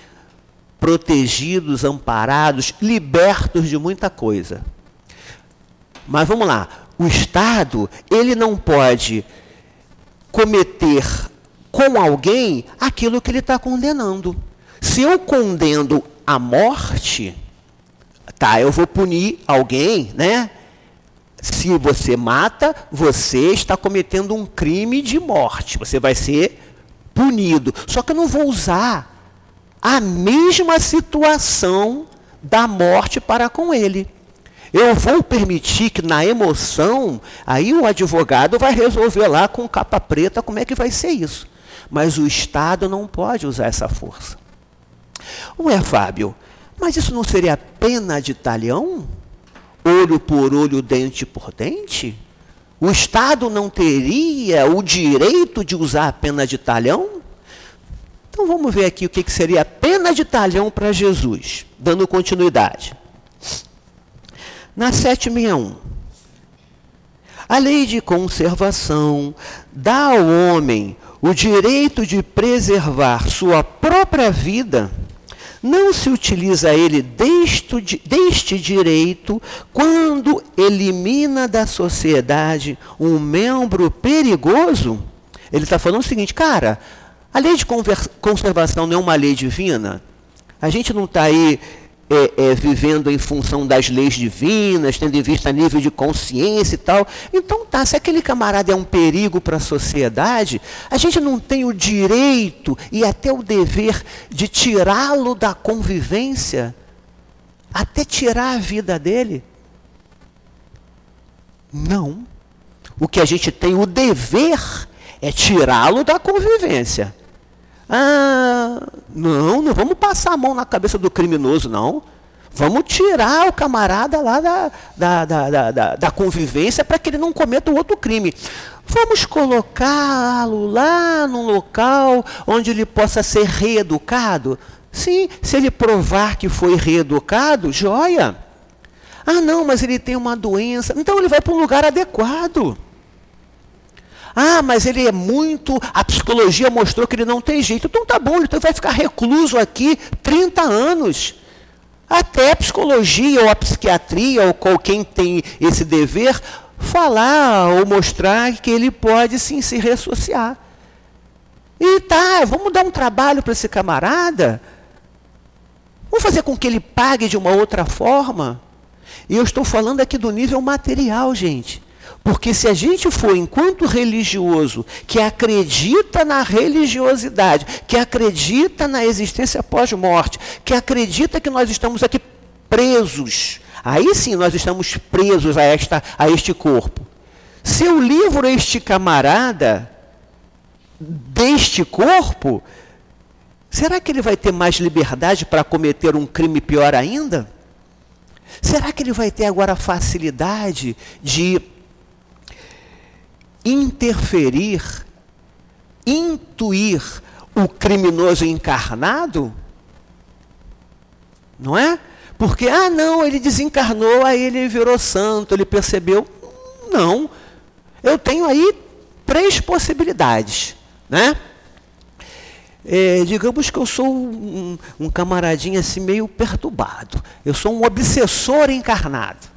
Speaker 2: protegidos, amparados, libertos de muita coisa. Mas vamos lá, o Estado, ele não pode cometer com alguém aquilo que ele está condenando. Se eu condeno a morte, tá, eu vou punir alguém, né? Se você mata, você está cometendo um crime de morte. Você vai ser punido. Só que eu não vou usar a mesma situação da morte para com ele. Eu vou permitir que na emoção, aí o advogado vai resolver lá com capa preta como é que vai ser isso. Mas o Estado não pode usar essa força. Ué, Fábio, mas isso não seria pena de talhão? olho por olho, dente por dente? O Estado não teria o direito de usar a pena de talhão? Então vamos ver aqui o que seria a pena de talhão para Jesus, dando continuidade. Na 761. A lei de conservação dá ao homem o direito de preservar sua própria vida. Não se utiliza ele deste, deste direito quando elimina da sociedade um membro perigoso? Ele está falando o seguinte, cara, a lei de conservação não é uma lei divina? A gente não está aí é, é, vivendo em função das leis divinas, tendo em vista nível de consciência e tal. Então tá, se aquele camarada é um perigo para a sociedade, a gente não tem o direito e até o dever de tirá-lo da convivência, até tirar a vida dele? Não. O que a gente tem o dever é tirá-lo da convivência. Ah, não, não vamos passar a mão na cabeça do criminoso, não. Vamos tirar o camarada lá da, da, da, da, da convivência para que ele não cometa outro crime. Vamos colocá-lo lá num local onde ele possa ser reeducado? Sim, se ele provar que foi reeducado, joia. Ah, não, mas ele tem uma doença. Então ele vai para um lugar adequado. Ah, mas ele é muito. A psicologia mostrou que ele não tem jeito. Então tá bom, então vai ficar recluso aqui 30 anos. Até a psicologia ou a psiquiatria ou quem tem esse dever falar ou mostrar que ele pode sim se reassociar. E tá, vamos dar um trabalho para esse camarada. Vamos fazer com que ele pague de uma outra forma. E eu estou falando aqui do nível material, gente. Porque se a gente for, enquanto religioso, que acredita na religiosidade, que acredita na existência pós-morte, que acredita que nós estamos aqui presos, aí sim nós estamos presos a, esta, a este corpo. Se eu livro este camarada deste corpo, será que ele vai ter mais liberdade para cometer um crime pior ainda? Será que ele vai ter agora facilidade de interferir, intuir o criminoso encarnado? Não é? Porque, ah, não, ele desencarnou, aí ele virou santo, ele percebeu. Não. Eu tenho aí três possibilidades, né? É, digamos que eu sou um, um camaradinho assim meio perturbado. Eu sou um obsessor encarnado.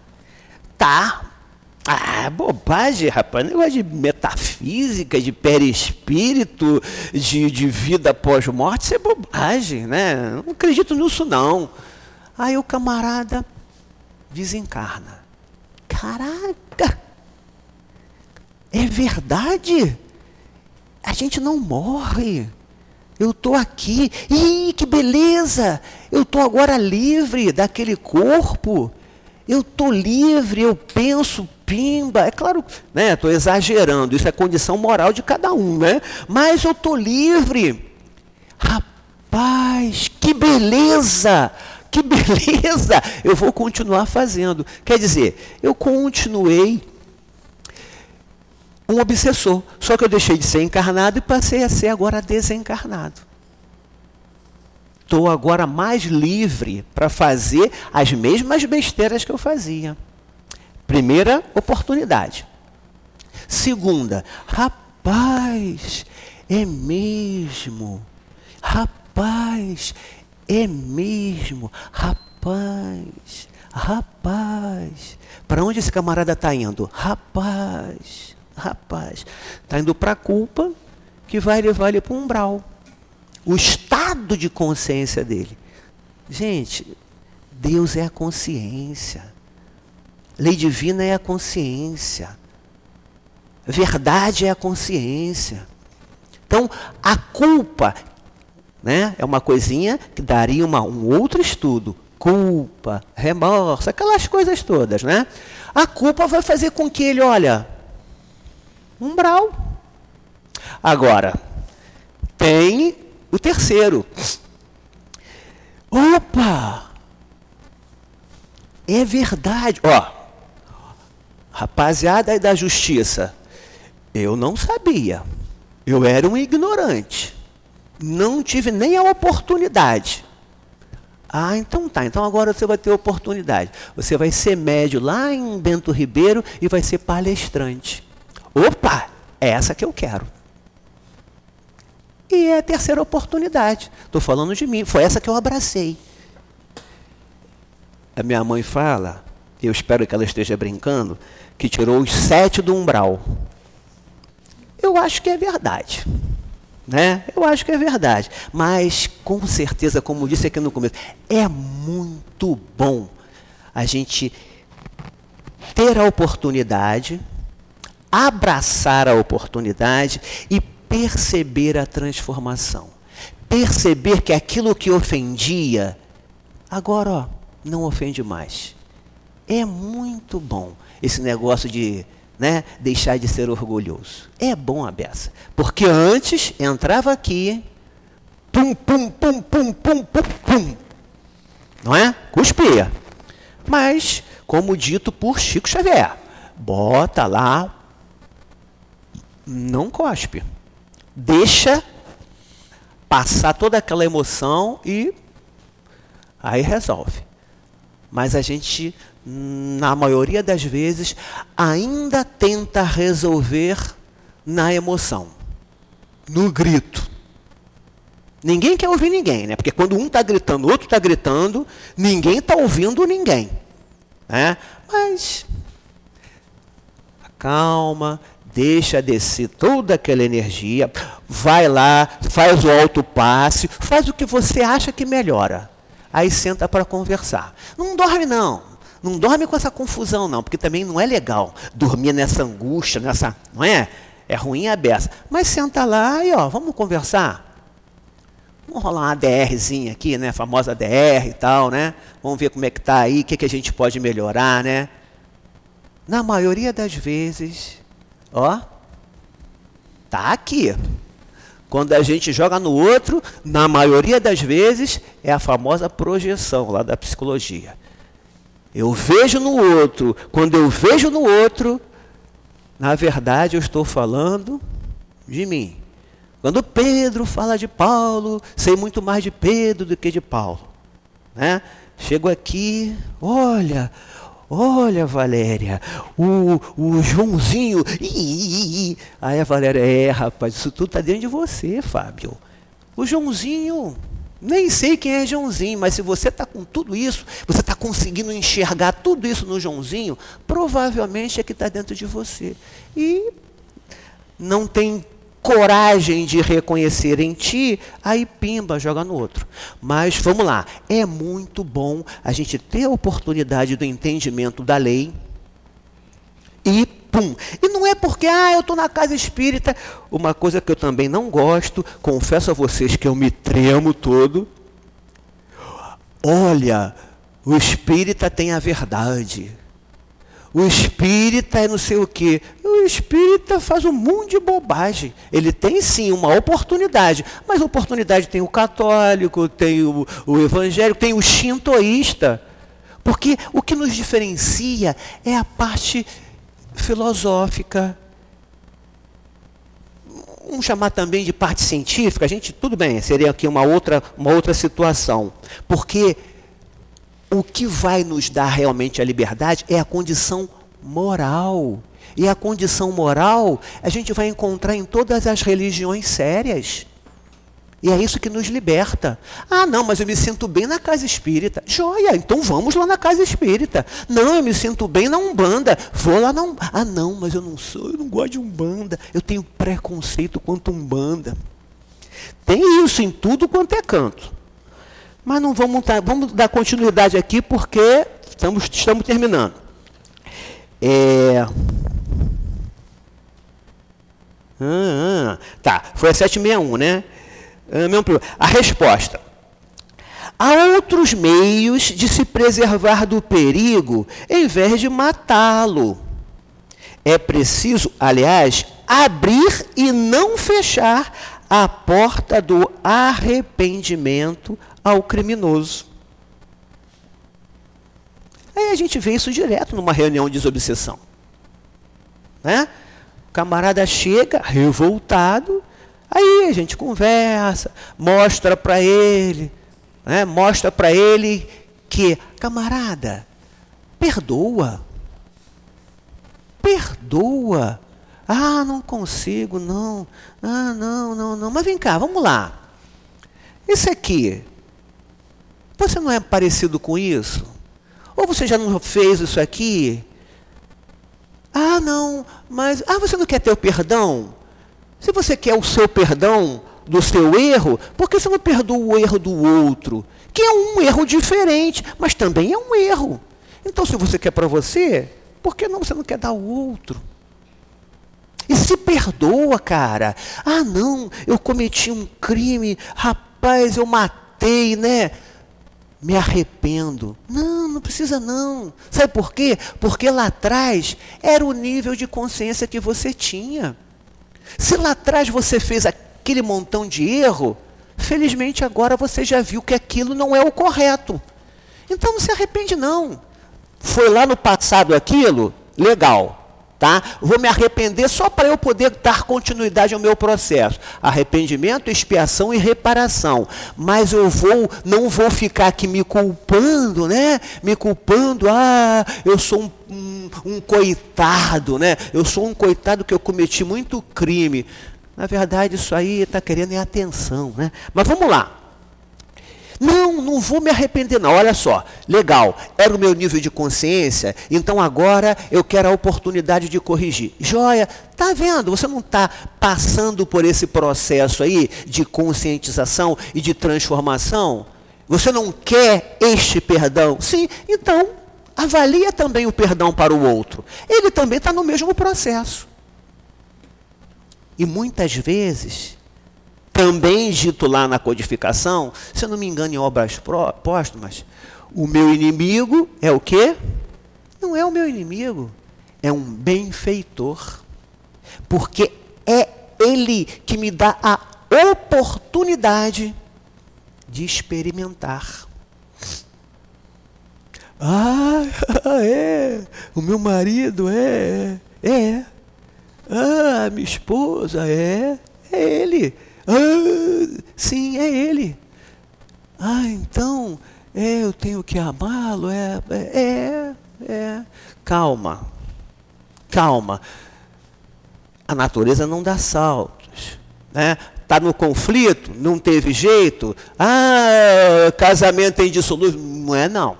Speaker 2: Tá, ah, bobagem, rapaz. Negócio de metafísica, de perispírito, de, de vida pós-morte, isso é bobagem, né? Não acredito nisso, não. Aí o camarada desencarna. Caraca! É verdade? A gente não morre. Eu estou aqui. Ih, que beleza! Eu estou agora livre daquele corpo. Eu estou livre, eu penso, pimba. É claro, né? Estou exagerando, isso é condição moral de cada um, né? Mas eu estou livre. Rapaz, que beleza! Que beleza! Eu vou continuar fazendo. Quer dizer, eu continuei um obsessor. Só que eu deixei de ser encarnado e passei a ser agora desencarnado estou agora mais livre para fazer as mesmas besteiras que eu fazia. Primeira oportunidade. Segunda, rapaz, é mesmo. Rapaz, é mesmo. Rapaz, rapaz. Para onde esse camarada está indo? Rapaz, rapaz. Está indo para a culpa que vai levar ele para um umbral o estado de consciência dele. Gente, Deus é a consciência. Lei divina é a consciência. Verdade é a consciência. Então, a culpa né, é uma coisinha que daria uma, um outro estudo. Culpa, remorso, aquelas coisas todas, né? A culpa vai fazer com que ele, olha, umbral. Agora, tem o terceiro. Opa! É verdade. Ó, rapaziada da justiça, eu não sabia. Eu era um ignorante. Não tive nem a oportunidade. Ah, então tá. Então agora você vai ter oportunidade. Você vai ser médio lá em Bento Ribeiro e vai ser palestrante. Opa, é essa que eu quero. E é a terceira oportunidade. Estou falando de mim. Foi essa que eu abracei. A minha mãe fala, eu espero que ela esteja brincando, que tirou os sete do umbral. Eu acho que é verdade. Né? Eu acho que é verdade. Mas, com certeza, como disse aqui no começo, é muito bom a gente ter a oportunidade, abraçar a oportunidade e perceber a transformação. Perceber que aquilo que ofendia, agora ó, não ofende mais. É muito bom esse negócio de né, deixar de ser orgulhoso. É bom a beça. Porque antes entrava aqui, pum, pum, pum, pum, pum, pum, pum. Não é? Cuspia. Mas, como dito por Chico Xavier, bota lá, não cospe. Deixa passar toda aquela emoção e aí resolve. Mas a gente na maioria das vezes, ainda tenta resolver na emoção, no grito. Ninguém quer ouvir ninguém, né? Porque quando um está gritando, o outro está gritando, ninguém está ouvindo ninguém. Né? Mas calma, deixa descer toda aquela energia, vai lá, faz o alto passe, faz o que você acha que melhora. Aí senta para conversar. Não dorme não. Não dorme com essa confusão, não, porque também não é legal dormir nessa angústia, nessa. Não é? É ruim a beça. Mas senta lá e ó, vamos conversar. Vamos rolar uma DRzinha aqui, né? A famosa DR e tal, né? Vamos ver como é que tá aí, o que, que a gente pode melhorar, né? Na maioria das vezes, ó, tá aqui. Quando a gente joga no outro, na maioria das vezes, é a famosa projeção lá da psicologia. Eu vejo no outro. Quando eu vejo no outro, na verdade eu estou falando de mim. Quando Pedro fala de Paulo, sei muito mais de Pedro do que de Paulo. Né? Chego aqui, olha, olha Valéria, o, o Joãozinho. Ii, ii, Aí a Valéria, é rapaz, isso tudo está dentro de você, Fábio. O Joãozinho, nem sei quem é Joãozinho, mas se você está com tudo isso, você está conseguindo enxergar tudo isso no Joãozinho, provavelmente é que está dentro de você. E não tem coragem de reconhecer em ti, aí pimba, joga no outro. Mas vamos lá, é muito bom a gente ter a oportunidade do entendimento da lei e pum. E não é porque, ah, eu estou na casa espírita. Uma coisa que eu também não gosto, confesso a vocês que eu me tremo todo. Olha, o espírita tem a verdade. O espírita é não sei o quê. O espírita faz um monte de bobagem. Ele tem sim uma oportunidade, mas oportunidade tem o católico, tem o, o evangélico, tem o shintoísta. Porque o que nos diferencia é a parte filosófica, vamos chamar também de parte científica, a gente, tudo bem, seria aqui uma outra, uma outra situação. Porque o que vai nos dar realmente a liberdade é a condição moral. E a condição moral a gente vai encontrar em todas as religiões sérias. E é isso que nos liberta. Ah, não, mas eu me sinto bem na casa espírita. Joia, então vamos lá na casa espírita. Não, eu me sinto bem na Umbanda. Vou lá na Umbanda. Ah, não, mas eu não sou, eu não gosto de Umbanda. Eu tenho preconceito quanto Umbanda. Tem isso em tudo quanto é canto. Mas não vamos, dar, vamos dar continuidade aqui porque estamos, estamos terminando. É... Ah, ah, tá, foi a 761, né? A resposta. Há outros meios de se preservar do perigo em vez de matá-lo. É preciso, aliás, abrir e não fechar a porta do arrependimento ao criminoso. Aí a gente vê isso direto numa reunião de desobsessão. Né? O camarada chega revoltado, Aí a gente conversa, mostra para ele né, mostra para ele que, camarada, perdoa. Perdoa. Ah, não consigo, não. Ah, não, não, não. Mas vem cá, vamos lá. Esse aqui, você não é parecido com isso? Ou você já não fez isso aqui? Ah, não, mas. Ah, você não quer ter o perdão? Se você quer o seu perdão do seu erro, por que você não perdoa o erro do outro? Que é um erro diferente, mas também é um erro. Então, se você quer para você, por que não você não quer dar ao outro? E se perdoa, cara. Ah, não, eu cometi um crime, rapaz, eu matei, né? Me arrependo. Não, não precisa não. Sabe por quê? Porque lá atrás era o nível de consciência que você tinha. Se lá atrás você fez aquele montão de erro, felizmente agora você já viu que aquilo não é o correto. Então não se arrepende não. Foi lá no passado aquilo? Legal. Tá? Vou me arrepender só para eu poder dar continuidade ao meu processo. Arrependimento, expiação e reparação. Mas eu vou, não vou ficar aqui me culpando, né? Me culpando, ah, eu sou um, um, um coitado, né? Eu sou um coitado que eu cometi muito crime. Na verdade, isso aí está querendo é atenção, né? Mas vamos lá. Não, não vou me arrepender, não. Olha só, legal, era o meu nível de consciência, então agora eu quero a oportunidade de corrigir. Joia, tá vendo? Você não está passando por esse processo aí de conscientização e de transformação? Você não quer este perdão? Sim, então avalia também o perdão para o outro. Ele também está no mesmo processo. E muitas vezes também dito lá na codificação, se eu não me engano em obras póstumas, o meu inimigo é o quê? Não é o meu inimigo, é um benfeitor. Porque é ele que me dá a oportunidade de experimentar. Ah, é, o meu marido é, é. Ah, minha esposa é, é ele. Ah, sim, é ele. Ah, então é, eu tenho que amá-lo. É, é, é. Calma, calma. A natureza não dá saltos. Né? Está no conflito, não teve jeito. Ah, casamento é indissolúvel. Não é não.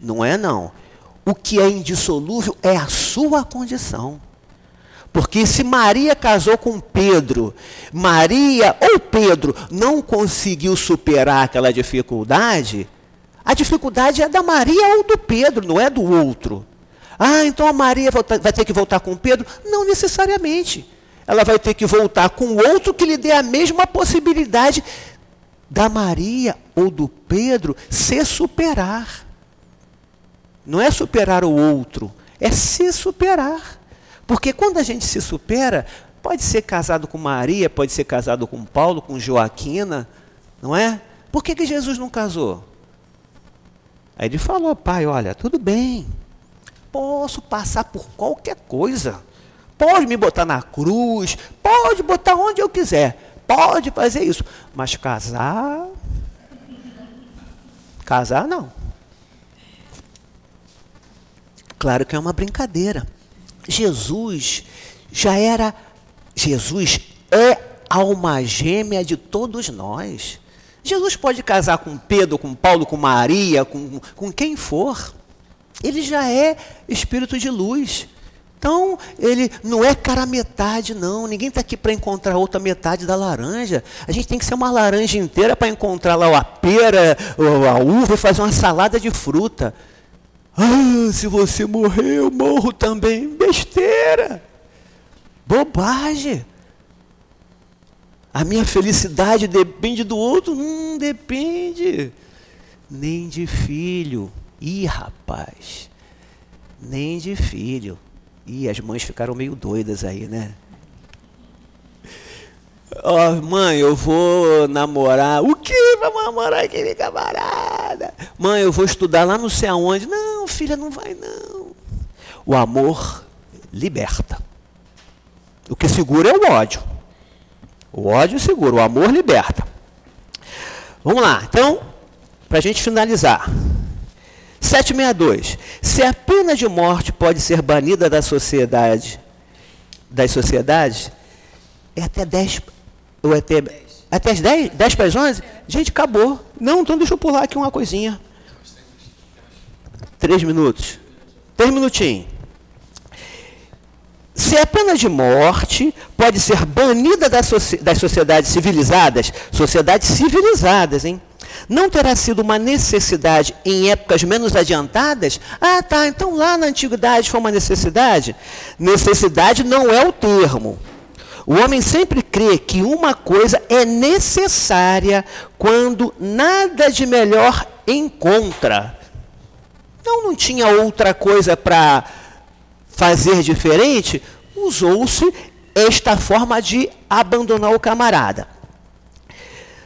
Speaker 2: Não é não. O que é indissolúvel é a sua condição. Porque se Maria casou com Pedro, Maria ou Pedro não conseguiu superar aquela dificuldade, a dificuldade é da Maria ou do Pedro, não é do outro. Ah, então a Maria vai ter que voltar com Pedro? Não necessariamente. Ela vai ter que voltar com outro que lhe dê a mesma possibilidade da Maria ou do Pedro se superar. Não é superar o outro, é se superar. Porque quando a gente se supera, pode ser casado com Maria, pode ser casado com Paulo, com Joaquina, não é? Por que, que Jesus não casou? Aí ele falou, pai, olha, tudo bem, posso passar por qualquer coisa. Pode me botar na cruz, pode botar onde eu quiser, pode fazer isso. Mas casar. Casar não. Claro que é uma brincadeira. Jesus já era, Jesus é alma gêmea de todos nós. Jesus pode casar com Pedro, com Paulo, com Maria, com, com quem for. Ele já é espírito de luz. Então, ele não é cara metade, não. Ninguém está aqui para encontrar outra metade da laranja. A gente tem que ser uma laranja inteira para encontrar lá a pera, a uva e fazer uma salada de fruta. Ah, se você morrer, eu morro também. Besteira! Bobagem! A minha felicidade depende do outro? Não depende. Nem de filho. Ih, rapaz. Nem de filho. Ih, as mães ficaram meio doidas aí, né? Ó, oh, mãe, eu vou namorar. O que? Vai namorar aquele camarada? Mãe, eu vou estudar lá não sei aonde. Não, filha, não vai não. O amor liberta. O que segura é o ódio. O ódio segura, o amor liberta. Vamos lá. Então, para a gente finalizar. 762. Se a pena de morte pode ser banida da sociedade, das sociedades, é até 10, ou é até, até as 10, 10 para as 11? Gente, acabou. Não, então deixa eu pular aqui uma coisinha. Três minutos. Três minutinhos. Se a pena de morte pode ser banida das, das sociedades civilizadas, sociedades civilizadas, hein? Não terá sido uma necessidade em épocas menos adiantadas? Ah, tá, então lá na antiguidade foi uma necessidade? Necessidade não é o termo. O homem sempre crê que uma coisa é necessária quando nada de melhor encontra. Não, não tinha outra coisa para fazer diferente, usou-se esta forma de abandonar o camarada.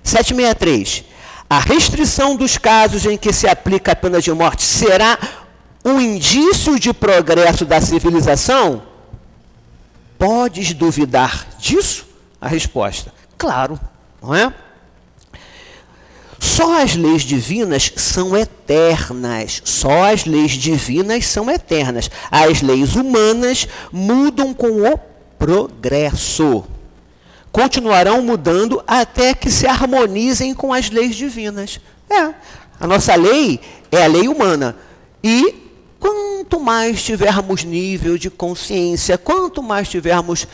Speaker 2: 763. A restrição dos casos em que se aplica a pena de morte será um indício de progresso da civilização? Podes duvidar disso? A resposta: claro, não é? Só as leis divinas são eternas. Só as leis divinas são eternas. As leis humanas mudam com o progresso. Continuarão mudando até que se harmonizem com as leis divinas. É. A nossa lei é a lei humana. E quanto mais tivermos nível de consciência, quanto mais tivermos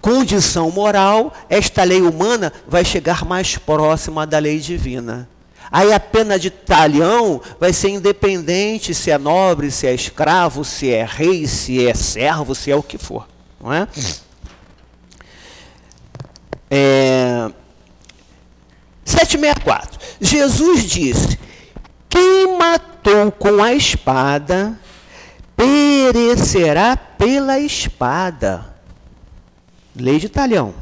Speaker 2: condição moral, esta lei humana vai chegar mais próxima da lei divina. Aí a pena de talhão vai ser independente se é nobre, se é escravo, se é rei, se é servo, se é o que for. Não é? é 764. Jesus disse: Quem matou com a espada perecerá pela espada. Lei de talhão.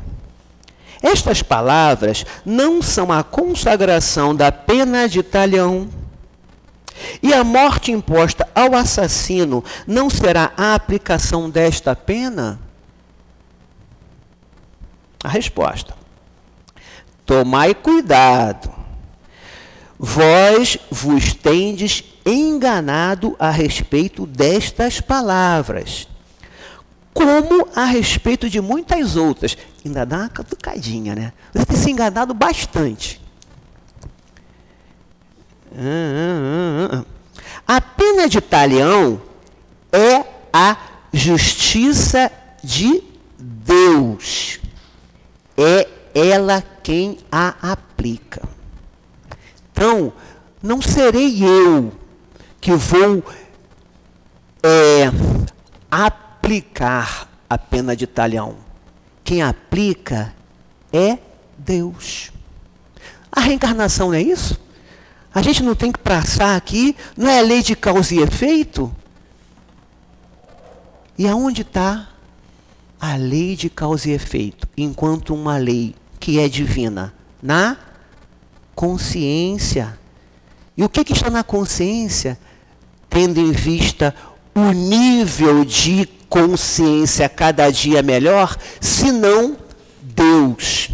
Speaker 2: Estas palavras não são a consagração da pena de talhão. E a morte imposta ao assassino não será a aplicação desta pena? A resposta: Tomai cuidado. Vós vos tendes enganado a respeito destas palavras como a respeito de muitas outras. Ainda dá uma catucadinha, né? Você tem se enganado bastante. A pena de talião é a justiça de Deus. É ela quem a aplica. Então, não serei eu que vou é, aplicar aplicar a pena de talhão. Quem aplica é Deus. A reencarnação não é isso? A gente não tem que passar aqui, não é lei de causa e efeito? E aonde está a lei de causa e efeito? Enquanto uma lei que é divina? Na consciência. E o que, que está na consciência? Tendo em vista o nível de consciência cada dia melhor, senão Deus.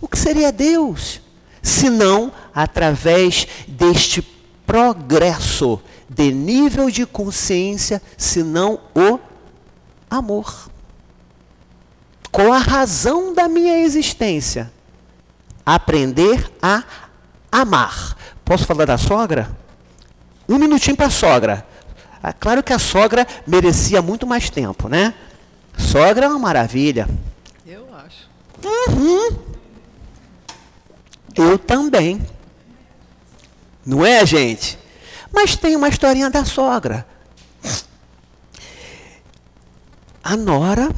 Speaker 2: O que seria Deus? Senão através deste progresso de nível de consciência, senão o amor. Com a razão da minha existência, aprender a amar. Posso falar da sogra? Um minutinho para a sogra. Ah, claro que a sogra merecia muito mais tempo, né? Sogra é uma maravilha.
Speaker 1: Eu acho.
Speaker 2: Uhum. Eu também. Não é, gente? Mas tem uma historinha da sogra. A nora,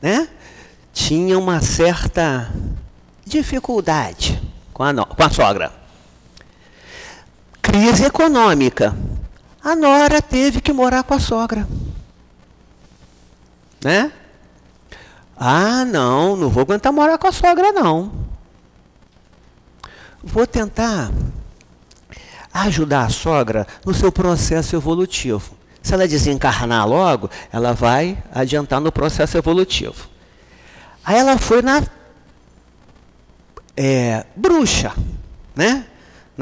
Speaker 2: né? Tinha uma certa dificuldade com a, no, com a sogra. Crise econômica a nora teve que morar com a sogra. Né? Ah, não, não vou aguentar morar com a sogra, não. Vou tentar ajudar a sogra no seu processo evolutivo. Se ela desencarnar logo, ela vai adiantar no processo evolutivo. Aí ela foi na é, bruxa, né?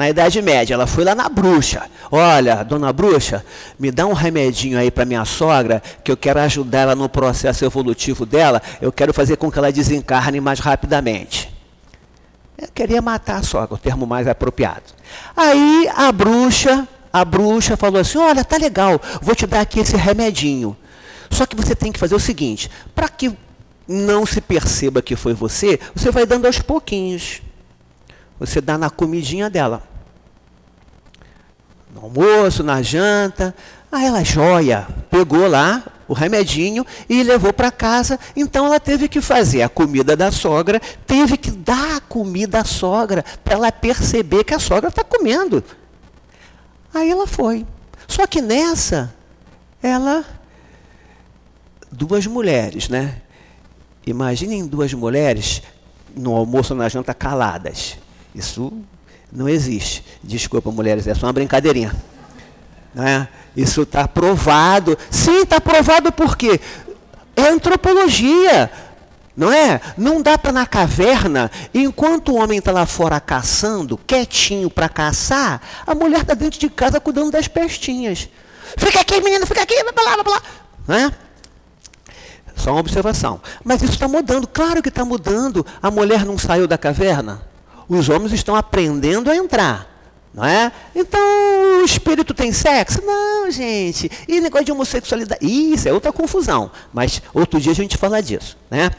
Speaker 2: Na Idade Média, ela foi lá na bruxa. Olha, dona bruxa, me dá um remedinho aí para minha sogra, que eu quero ajudar ela no processo evolutivo dela. Eu quero fazer com que ela desencarne mais rapidamente. Eu queria matar a sogra, o termo mais apropriado. Aí a bruxa, a bruxa falou assim: Olha, tá legal, vou te dar aqui esse remedinho. Só que você tem que fazer o seguinte: para que não se perceba que foi você, você vai dando aos pouquinhos. Você dá na comidinha dela. No almoço, na janta. Aí ela, joia, pegou lá o remedinho e levou para casa. Então ela teve que fazer a comida da sogra, teve que dar a comida à sogra, para ela perceber que a sogra está comendo. Aí ela foi. Só que nessa, ela. Duas mulheres, né? Imaginem duas mulheres no almoço ou na janta caladas. Isso não existe. Desculpa, mulheres, é só uma brincadeirinha. Não é? Isso está provado. Sim, está provado por quê? É antropologia. Não é? Não dá para na caverna, enquanto o homem está lá fora caçando, quietinho para caçar, a mulher está dentro de casa cuidando das pestinhas. Fica aqui, menino, fica aqui, vai lá, vai lá. Não é? Só uma observação. Mas isso está mudando, claro que está mudando. A mulher não saiu da caverna? Os homens estão aprendendo a entrar. Não é? Então, o espírito tem sexo? Não, gente. E negócio de homossexualidade? Isso é outra confusão. Mas outro dia a gente fala disso. Né?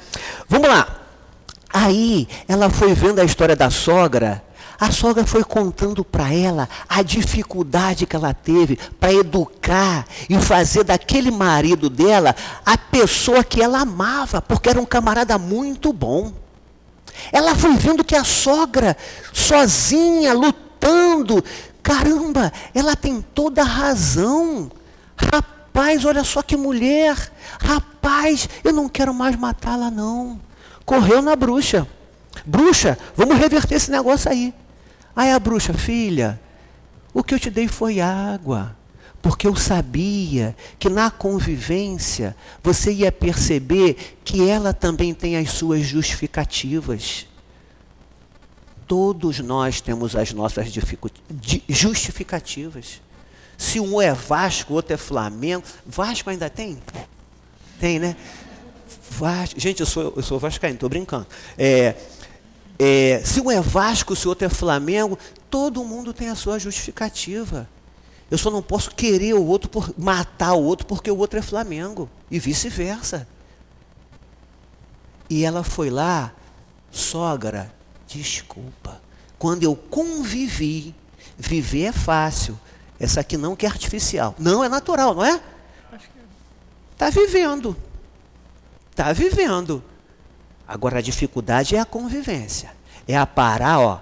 Speaker 2: Vamos lá. Aí, ela foi vendo a história da sogra. A sogra foi contando para ela a dificuldade que ela teve para educar e fazer daquele marido dela a pessoa que ela amava, porque era um camarada muito bom. Ela foi vendo que a sogra, sozinha, lutando, caramba, ela tem toda a razão. Rapaz, olha só que mulher. Rapaz, eu não quero mais matá-la, não. Correu na bruxa. Bruxa, vamos reverter esse negócio aí. Aí a bruxa, filha, o que eu te dei foi água porque eu sabia que na convivência você ia perceber que ela também tem as suas justificativas. Todos nós temos as nossas justificativas. Se um é Vasco, o outro é Flamengo. Vasco ainda tem? Tem, né? Vasco. Gente, eu sou, eu sou vascaíno, estou brincando. É, é, se um é Vasco, se o outro é Flamengo, todo mundo tem a sua justificativa. Eu só não posso querer o outro por matar o outro porque o outro é Flamengo e vice-versa. E ela foi lá, sogra, desculpa. Quando eu convivi, viver é fácil. Essa aqui não que é artificial. Não é natural, não é? Está vivendo. Está vivendo. Agora a dificuldade é a convivência. É aparar, ó,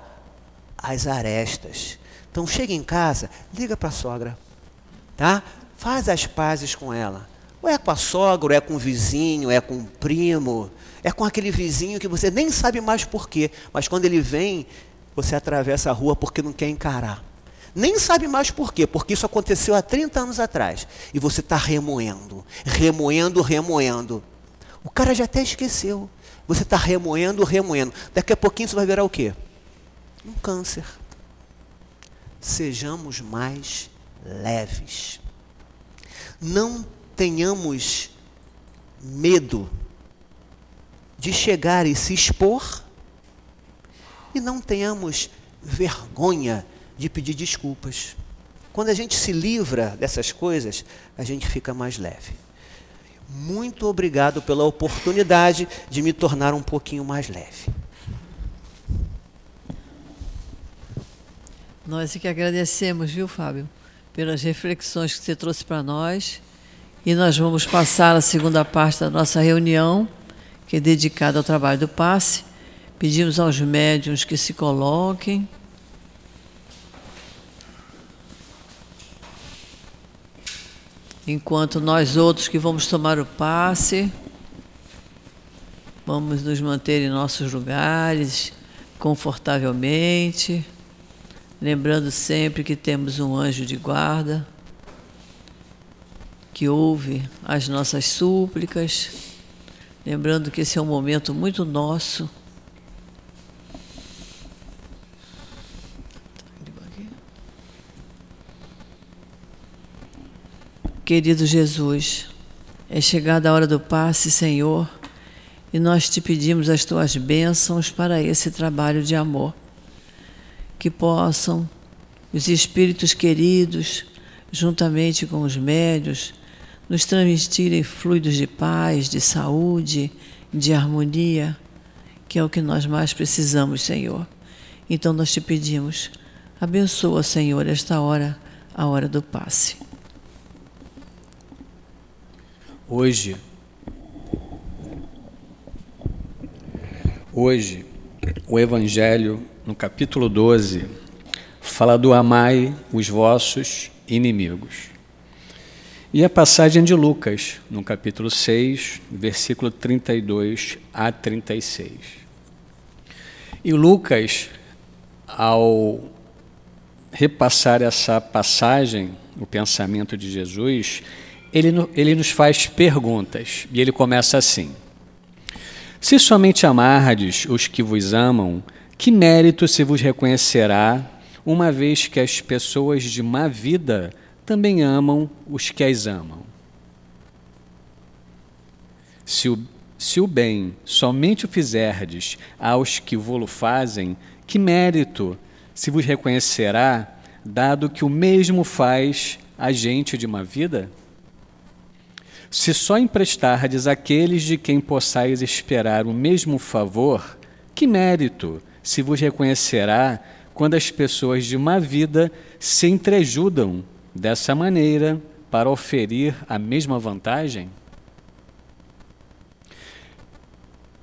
Speaker 2: as arestas. Então chega em casa, liga para a sogra, tá? Faz as pazes com ela. Ou é com a sogra, ou é com o vizinho, é com o primo, é com aquele vizinho que você nem sabe mais porquê, mas quando ele vem, você atravessa a rua porque não quer encarar. Nem sabe mais porquê, porque isso aconteceu há 30 anos atrás. E você está remoendo, remoendo, remoendo. O cara já até esqueceu. Você está remoendo, remoendo. Daqui a pouquinho você vai virar o quê? Um câncer sejamos mais leves. Não tenhamos medo de chegar e se expor e não tenhamos vergonha de pedir desculpas. Quando a gente se livra dessas coisas, a gente fica mais leve. Muito obrigado pela oportunidade de me tornar um pouquinho mais leve.
Speaker 1: Nós é que agradecemos, viu, Fábio, pelas reflexões que você trouxe para nós. E nós vamos passar a segunda parte da nossa reunião, que é dedicada ao trabalho do passe. Pedimos aos médiums que se coloquem. Enquanto nós outros que vamos tomar o passe, vamos nos manter em nossos lugares confortavelmente lembrando sempre que temos um anjo de guarda que ouve as nossas súplicas, lembrando que esse é um momento muito nosso. Querido Jesus, é chegada a hora do passe, Senhor, e nós te pedimos as tuas bênçãos para esse trabalho de amor. Que possam os espíritos queridos, juntamente com os médios, nos transmitirem fluidos de paz, de saúde, de harmonia, que é o que nós mais precisamos, Senhor. Então nós te pedimos, abençoa, Senhor, esta hora, a hora do passe.
Speaker 3: Hoje, hoje, o Evangelho, no capítulo 12, fala do amai os vossos inimigos. E a passagem de Lucas, no capítulo 6, versículo 32 a 36. E Lucas, ao repassar essa passagem, o pensamento de Jesus, ele, ele nos faz perguntas. E ele começa assim: Se somente amardes os que vos amam, que mérito se vos reconhecerá, uma vez que as pessoas de má vida também amam os que as amam? Se o, se o bem somente o fizerdes aos que vô-lo fazem, que mérito se vos reconhecerá, dado que o mesmo faz a gente de má vida? Se só emprestardes àqueles de quem possais esperar o mesmo favor, que mérito se vos reconhecerá quando as pessoas de má vida se entrejudam dessa maneira para oferir a mesma vantagem?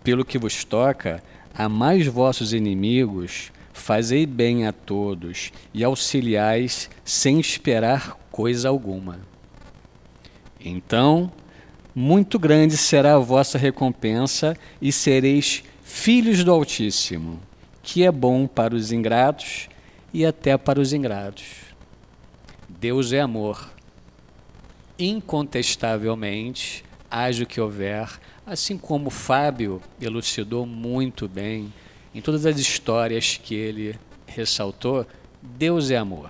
Speaker 3: Pelo que vos toca, amais vossos inimigos, fazei bem a todos e auxiliais sem esperar coisa alguma. Então, muito grande será a vossa recompensa e sereis filhos do Altíssimo, que é bom para os ingratos e até para os ingratos. Deus é amor. Incontestavelmente, haja o que houver, assim como Fábio elucidou muito bem em todas as histórias que ele ressaltou, Deus é amor.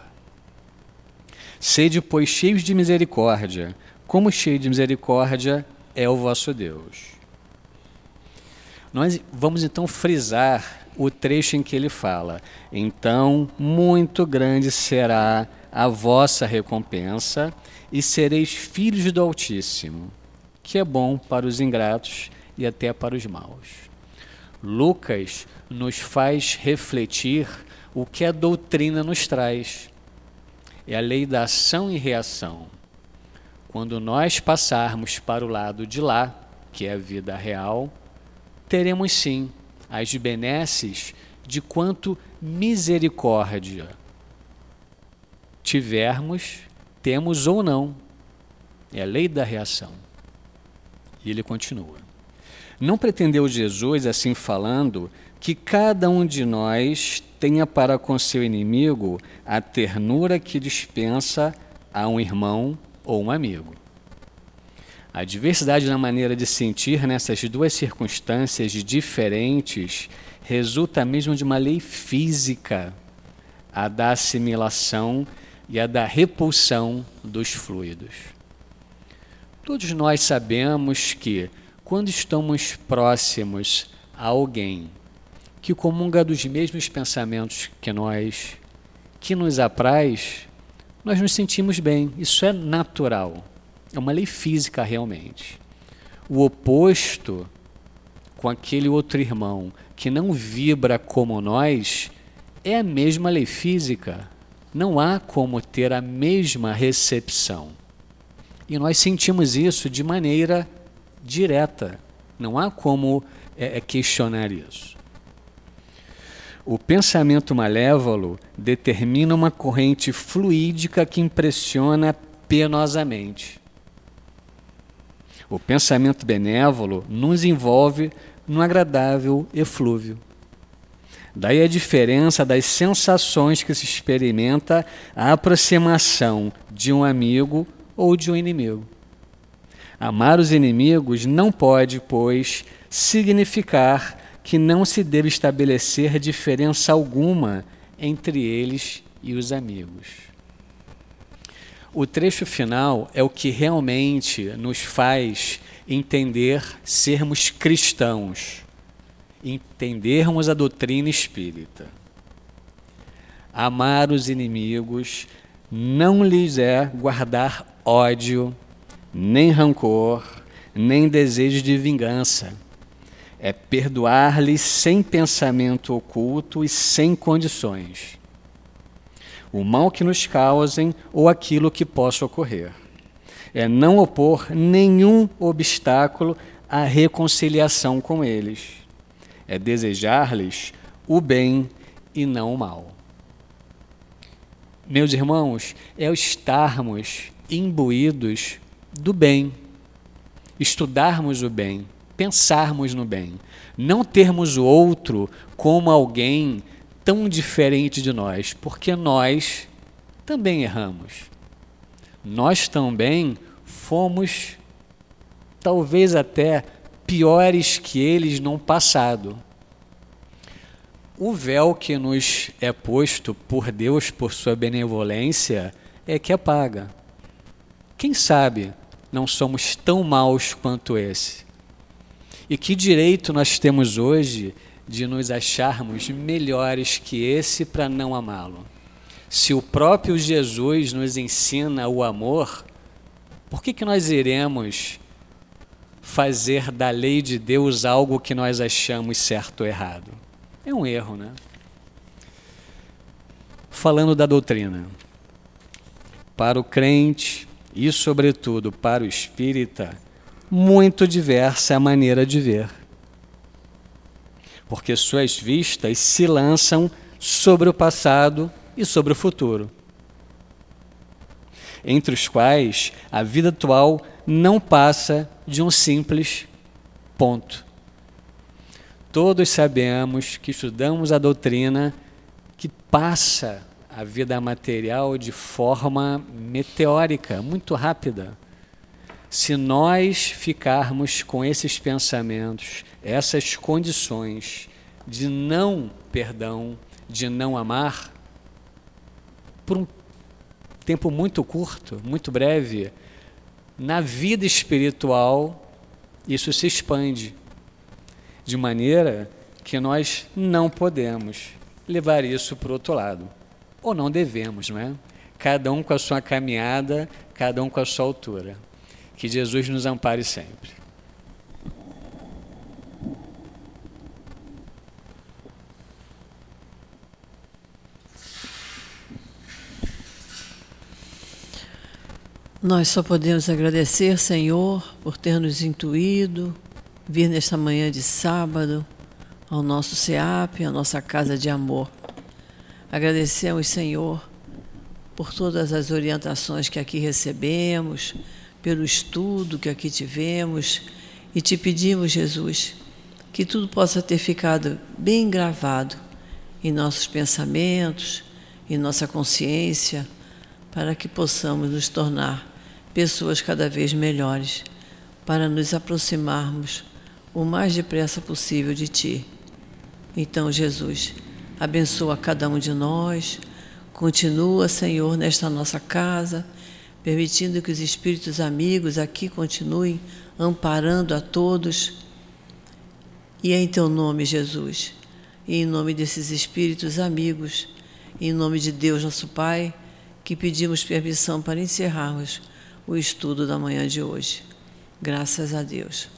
Speaker 3: Sede, pois, cheios de misericórdia, como cheio de misericórdia é o vosso Deus. Nós vamos então frisar o trecho em que ele fala: Então muito grande será a vossa recompensa e sereis filhos do Altíssimo, que é bom para os ingratos e até para os maus. Lucas nos faz refletir o que a doutrina nos traz. É a lei da ação e reação. Quando nós passarmos para o lado de lá, que é a vida real, teremos sim as benesses de quanto misericórdia tivermos, temos ou não. É a lei da reação. E ele continua. Não pretendeu Jesus, assim falando, que cada um de nós tenha para com seu inimigo a ternura que dispensa a um irmão ou um amigo. A diversidade na maneira de sentir nessas duas circunstâncias diferentes resulta mesmo de uma lei física, a da assimilação e a da repulsão dos fluidos. Todos nós sabemos que, quando estamos próximos a alguém que comunga dos mesmos pensamentos que nós, que nos apraz, nós nos sentimos bem. Isso é natural. É uma lei física realmente. O oposto com aquele outro irmão que não vibra como nós é a mesma lei física. Não há como ter a mesma recepção. E nós sentimos isso de maneira direta. Não há como é, é questionar isso. O pensamento malévolo determina uma corrente fluídica que impressiona penosamente. O pensamento benévolo nos envolve no agradável eflúvio. Daí a diferença das sensações que se experimenta a aproximação de um amigo ou de um inimigo. Amar os inimigos não pode, pois, significar que não se deve estabelecer diferença alguma entre eles e os amigos. O trecho final é o que realmente nos faz entender sermos cristãos, entendermos a doutrina espírita. Amar os inimigos não lhes é guardar ódio, nem rancor, nem desejo de vingança. É perdoar-lhes sem pensamento oculto e sem condições. O mal que nos causem ou aquilo que possa ocorrer. É não opor nenhum obstáculo à reconciliação com eles. É desejar-lhes o bem e não o mal. Meus irmãos, é o estarmos imbuídos do bem, estudarmos o bem, pensarmos no bem, não termos o outro como alguém tão diferente de nós, porque nós também erramos. Nós também fomos, talvez até piores que eles no passado. O véu que nos é posto por Deus, por sua benevolência, é que apaga. Quem sabe não somos tão maus quanto esse? E que direito nós temos hoje de nos acharmos melhores que esse para não amá-lo? Se o próprio Jesus nos ensina o amor, por que, que nós iremos fazer da lei de Deus algo que nós achamos certo ou errado? É um erro, né? Falando da doutrina. Para o crente, e, sobretudo, para o espírita, muito diversa é a maneira de ver. Porque suas vistas se lançam sobre o passado e sobre o futuro, entre os quais a vida atual não passa de um simples ponto. Todos sabemos que estudamos a doutrina que passa a vida material de forma meteórica, muito rápida. Se nós ficarmos com esses pensamentos, essas condições de não perdão, de não amar, por um tempo muito curto, muito breve, na vida espiritual, isso se expande de maneira que nós não podemos levar isso para o outro lado ou não devemos, não é? Cada um com a sua caminhada, cada um com a sua altura. Que Jesus nos ampare sempre.
Speaker 1: Nós só podemos agradecer, Senhor, por ter nos intuído, vir nesta manhã de sábado ao nosso SEAP, à nossa casa de amor. Agradecemos, Senhor, por todas as orientações que aqui recebemos, pelo estudo que aqui tivemos e te pedimos, Jesus, que tudo possa ter ficado bem gravado em nossos pensamentos, em nossa consciência, para que possamos nos tornar pessoas cada vez melhores, para nos aproximarmos o mais depressa possível de Ti. Então, Jesus, Abençoa cada um de nós. Continua, Senhor, nesta nossa casa, permitindo que os espíritos amigos aqui continuem amparando a todos. E é em teu nome, Jesus, e em nome desses espíritos amigos, e em nome de Deus, nosso Pai, que pedimos permissão para encerrarmos o estudo da manhã de hoje. Graças a Deus.